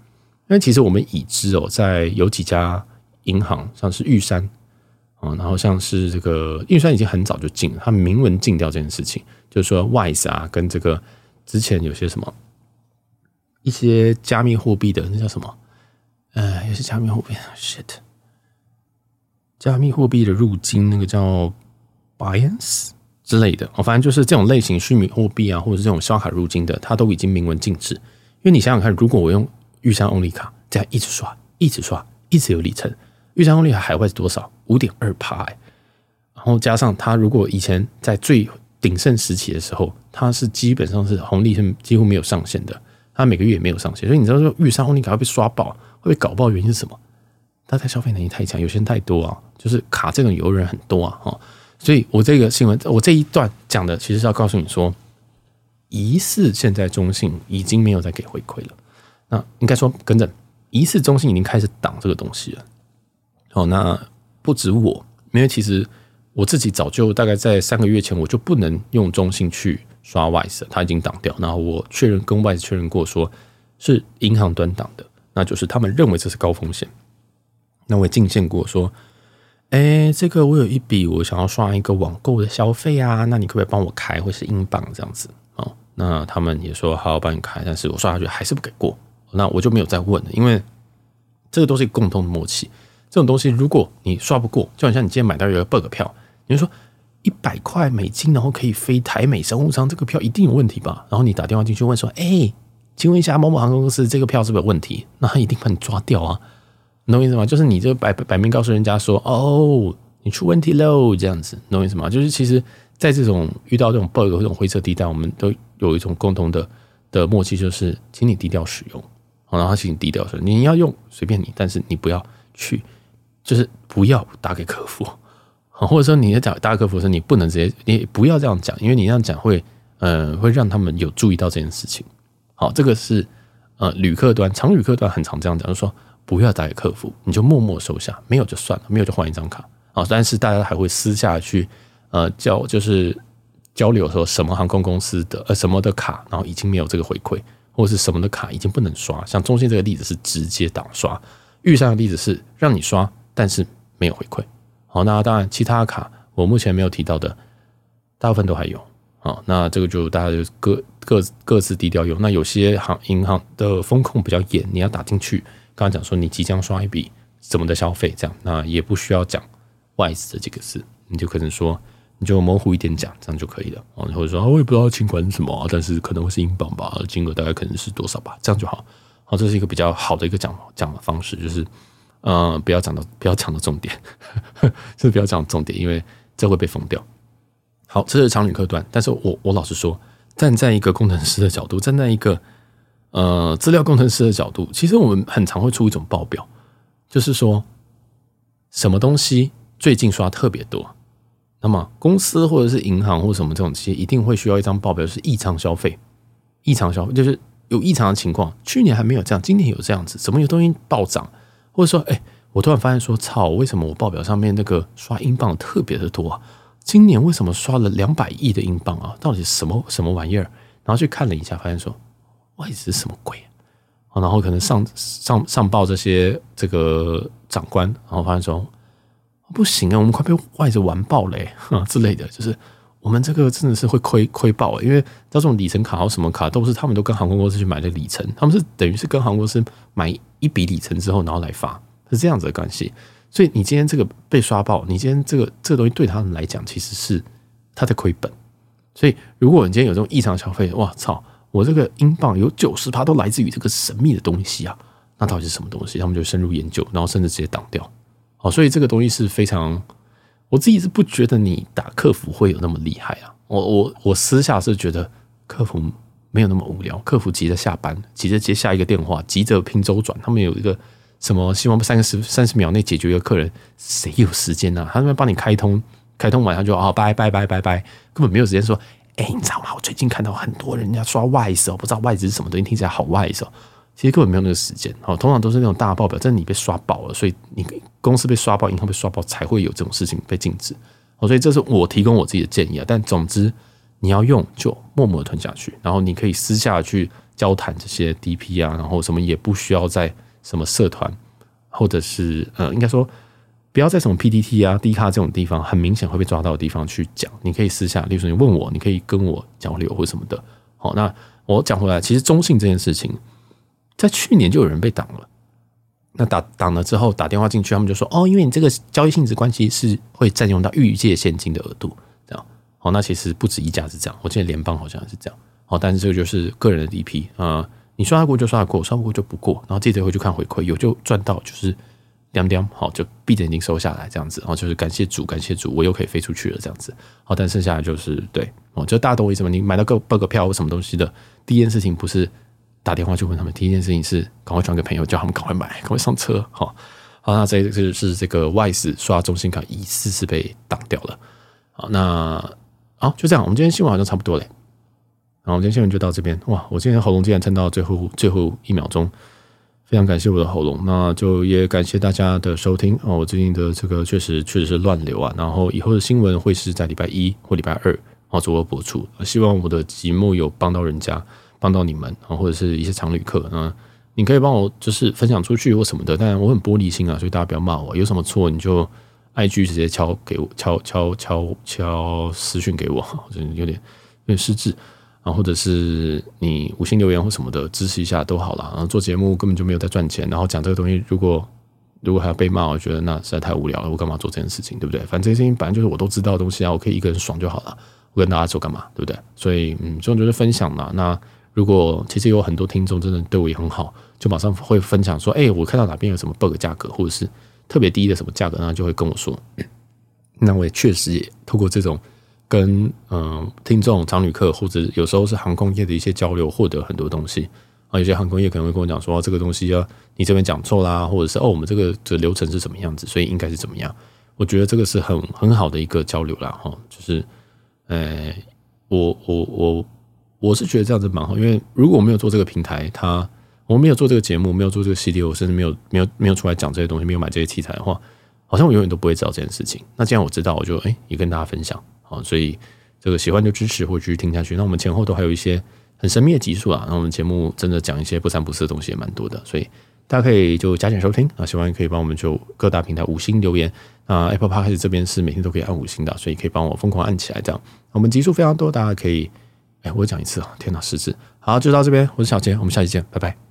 因为其实我们已知哦，在有几家银行，像是玉山啊，然后像是这个玉山已经很早就禁了，他明文禁掉这件事情，就是说 Wise 啊，跟这个之前有些什么一些加密货币的那叫什么，呃，有些加密货币，shit。加密货币的入金，那个叫 Binance 之类的，哦，反正就是这种类型虚拟货币啊，或者是这种刷卡入金的，它都已经明文禁止。因为你想想看，如果我用玉山 Only 卡这样一直刷，一直刷，一直有里程，玉山 Only 卡海外是多少？五点二趴，然后加上它如果以前在最鼎盛时期的时候，它是基本上是红利是几乎没有上限的，它每个月也没有上限，所以你知道说玉山欧力卡会被刷爆，会被搞爆，原因是什么？大家消费能力太强，有些人太多啊，就是卡这种游人很多啊，哈，所以我这个新闻，我这一段讲的其实是要告诉你说，疑似现在中信已经没有再给回馈了，那应该说跟着疑似中信已经开始挡这个东西了。好，那不止我，因为其实我自己早就大概在三个月前我就不能用中信去刷 Wise，他已经挡掉，然后我确认跟 Wise 确认过，说是银行端挡的，那就是他们认为这是高风险。那我也进线过说，哎、这个我有一笔我想要刷一个网购的消费啊，那你可不可以帮我开，或是英镑这样子哦？那他们也说好，帮你开，但是我刷下去还是不给过，那我就没有再问了，因为这个都是共同的默契。这种东西如果你刷不过，就好像你今天买到一个 bug 票，你就说一百块美金，然后可以飞台美商务舱，这个票一定有问题吧？然后你打电话进去问说，哎、请问一下某某航空公司，这个票是不是有问题？那他一定把你抓掉啊。你懂我意思吗？就是你这个摆摆明告诉人家说，哦，你出问题喽，这样子，你懂我意思吗？就是其实，在这种遇到这种 bug 这种灰色地带，我们都有一种共同的的默契，就是请你低调使用，然后他请你低调说，你要用随便你，但是你不要去，就是不要打给客服，*laughs* 或者说你要打打给客服的时候，你不能直接，你不要这样讲，因为你这样讲会，呃，会让他们有注意到这件事情。好，这个是呃旅客端，常旅客端很常这样讲，就说。不要打给客服，你就默默收下，没有就算了，没有就换一张卡啊。但是大家还会私下去呃交，就是交流说什么航空公司的呃什么的卡，然后已经没有这个回馈，或者是什么的卡已经不能刷。像中信这个例子是直接挡刷，玉山的例子是让你刷，但是没有回馈。好，那当然其他卡我目前没有提到的，大部分都还有。好，那这个就大家就各各各自低调用。那有些行银行的风控比较严，你要打进去。刚刚讲说你即将刷一笔什么的消费，这样那也不需要讲 Wise 的这个字，你就可能说你就模糊一点讲，这样就可以了。或者说啊我也不知道请款是什么，但是可能会是英镑吧，金额大概可能是多少吧，这样就好。好，这是一个比较好的一个讲讲的方式，就是呃不要讲到不要讲到重点，就 *laughs* 是不要讲重点，因为这会被封掉。好，这是常旅客端，但是我我老实说，站在一个工程师的角度，站在一个呃资料工程师的角度，其实我们很常会出一种报表，就是说什么东西最近刷特别多，那么公司或者是银行或什么这种企业一定会需要一张报表，是异常消费，异常消费就是有异常的情况，去年还没有这样，今年有这样子，怎么有东西暴涨，或者说哎。我突然发现说，操，为什么我报表上面那个刷英镑特别的多啊？今年为什么刷了两百亿的英镑啊？到底什么什么玩意儿？然后去看了一下，发现说，外资是什么鬼啊？然后可能上上上报这些这个长官，然后发现说，不行啊，我们快被外资完爆了哈 *laughs* 之类的，就是我们这个真的是会亏亏爆，因为到这种里程卡或什么卡都是他们都跟航空公司去买的里程，他们是等于是跟航空公司买一笔里程之后，然后来发。是这样子的关系，所以你今天这个被刷爆，你今天这个这个东西对他们来讲其实是他在亏本。所以如果你今天有这种异常消费，哇操，我这个英镑有九十趴都来自于这个神秘的东西啊，那到底是什么东西？他们就深入研究，然后甚至直接挡掉。所以这个东西是非常，我自己是不觉得你打客服会有那么厉害啊。我我我私下是觉得客服没有那么无聊，客服急着下班，急着接下一个电话，急着拼周转，他们有一个。什么？希望三十三十秒内解决一个客人，谁有时间呢、啊？他那边帮你开通，开通完他就哦，拜拜拜拜拜，根本没有时间说。哎、你知道吗？我最近看到很多人家刷 Wise 哦，不知道 Wise 是什么东西，听起来好 Wise 哦。其实根本没有那个时间哦。通常都是那种大报表，真的你被刷爆了，所以你公司被刷爆，银行被刷爆，才会有这种事情被禁止。哦，所以这是我提供我自己的建议啊。但总之，你要用就默默的吞下去，然后你可以私下去交谈这些 DP 啊，然后什么也不需要在。什么社团，或者是呃，应该说不要在什么 PDT 啊、D 卡这种地方，很明显会被抓到的地方去讲。你可以私下，例如说你问我，你可以跟我交流或什么的。好，那我讲回来，其实中信这件事情，在去年就有人被挡了。那打挡了之后，打电话进去，他们就说：“哦，因为你这个交易性质关系是会占用到预借现金的额度。”这样。好，那其实不止一家是这样，我记得联邦好像是这样。好，但是这个就是个人的 DP 啊。呃你刷得过就刷得过，刷不过就不过。然后记者会去看回馈，有就赚到，就是凉凉好，就闭着眼睛收下来这样子。然后就是感谢主，感谢主，我又可以飞出去了这样子。好，但剩下的就是对，哦，就大家懂我意思吗？你买到个报个票或什么东西的，第一件事情不是打电话去问他们，第一件事情是赶快转给朋友，叫他们赶快买，赶快上车。好，好，那这个是这个 Wise 刷中信卡疑似是被挡掉了。好，那好就这样，我们今天新闻好像差不多嘞。然后今天新闻就到这边哇！我今天喉咙竟然撑到最后最后一秒钟，非常感谢我的喉咙。那就也感谢大家的收听哦。我最近的这个确实确实是乱流啊。然后以后的新闻会是在礼拜一或礼拜二哦左右播出。希望我的节目有帮到人家，帮到你们啊，或者是一些常旅客啊。你可以帮我就是分享出去或什么的，但我很玻璃心啊，所以大家不要骂我。有什么错你就 IG 直接敲给我，敲敲敲敲私讯给我，*laughs* 真的有点有点失智。啊，或者是你五星留言或什么的支持一下都好了。然后做节目根本就没有在赚钱，然后讲这个东西，如果如果还要被骂，我觉得那实在太无聊了。我干嘛做这件事情，对不对？反正这些事情本来就是我都知道的东西啊，我可以一个人爽就好了。我跟大家说干嘛，对不对？所以嗯，这种就是分享嘛。那如果其实有很多听众真的对我也很好，就马上会分享说，哎，我看到哪边有什么 bug 价格，或者是特别低的什么价格，那就会跟我说。*laughs* 那我也确实也透过这种。跟嗯、听众、常旅客，或者有时候是航空业的一些交流，获得很多东西啊。有些航空业可能会跟我讲说，这个东西啊，你这边讲错啦，或者是哦，我们这个的流程是什么样子，所以应该是怎么样？我觉得这个是很很好的一个交流啦，哈。就是，呃，我我我我是觉得这样子蛮好，因为如果我没有做这个平台，他我没有做这个节目，没有做这个系列，我甚至没有没有没有出来讲这些东西，没有买这些器材的话，好像我永远都不会知道这件事情。那既然我知道，我就哎也跟大家分享。好，所以这个喜欢就支持或继续听下去。那我们前后都还有一些很神秘的集数啊。那我们节目真的讲一些不三不四的东西也蛮多的，所以大家可以就加减收听啊。喜欢可以帮我们就各大平台五星留言啊。Apple Podcast 这边是每天都可以按五星的，所以可以帮我疯狂按起来。这样我们集数非常多，大家可以哎，我讲一次啊，天哪，失智。好，就到这边，我是小杰，我们下期见，拜拜。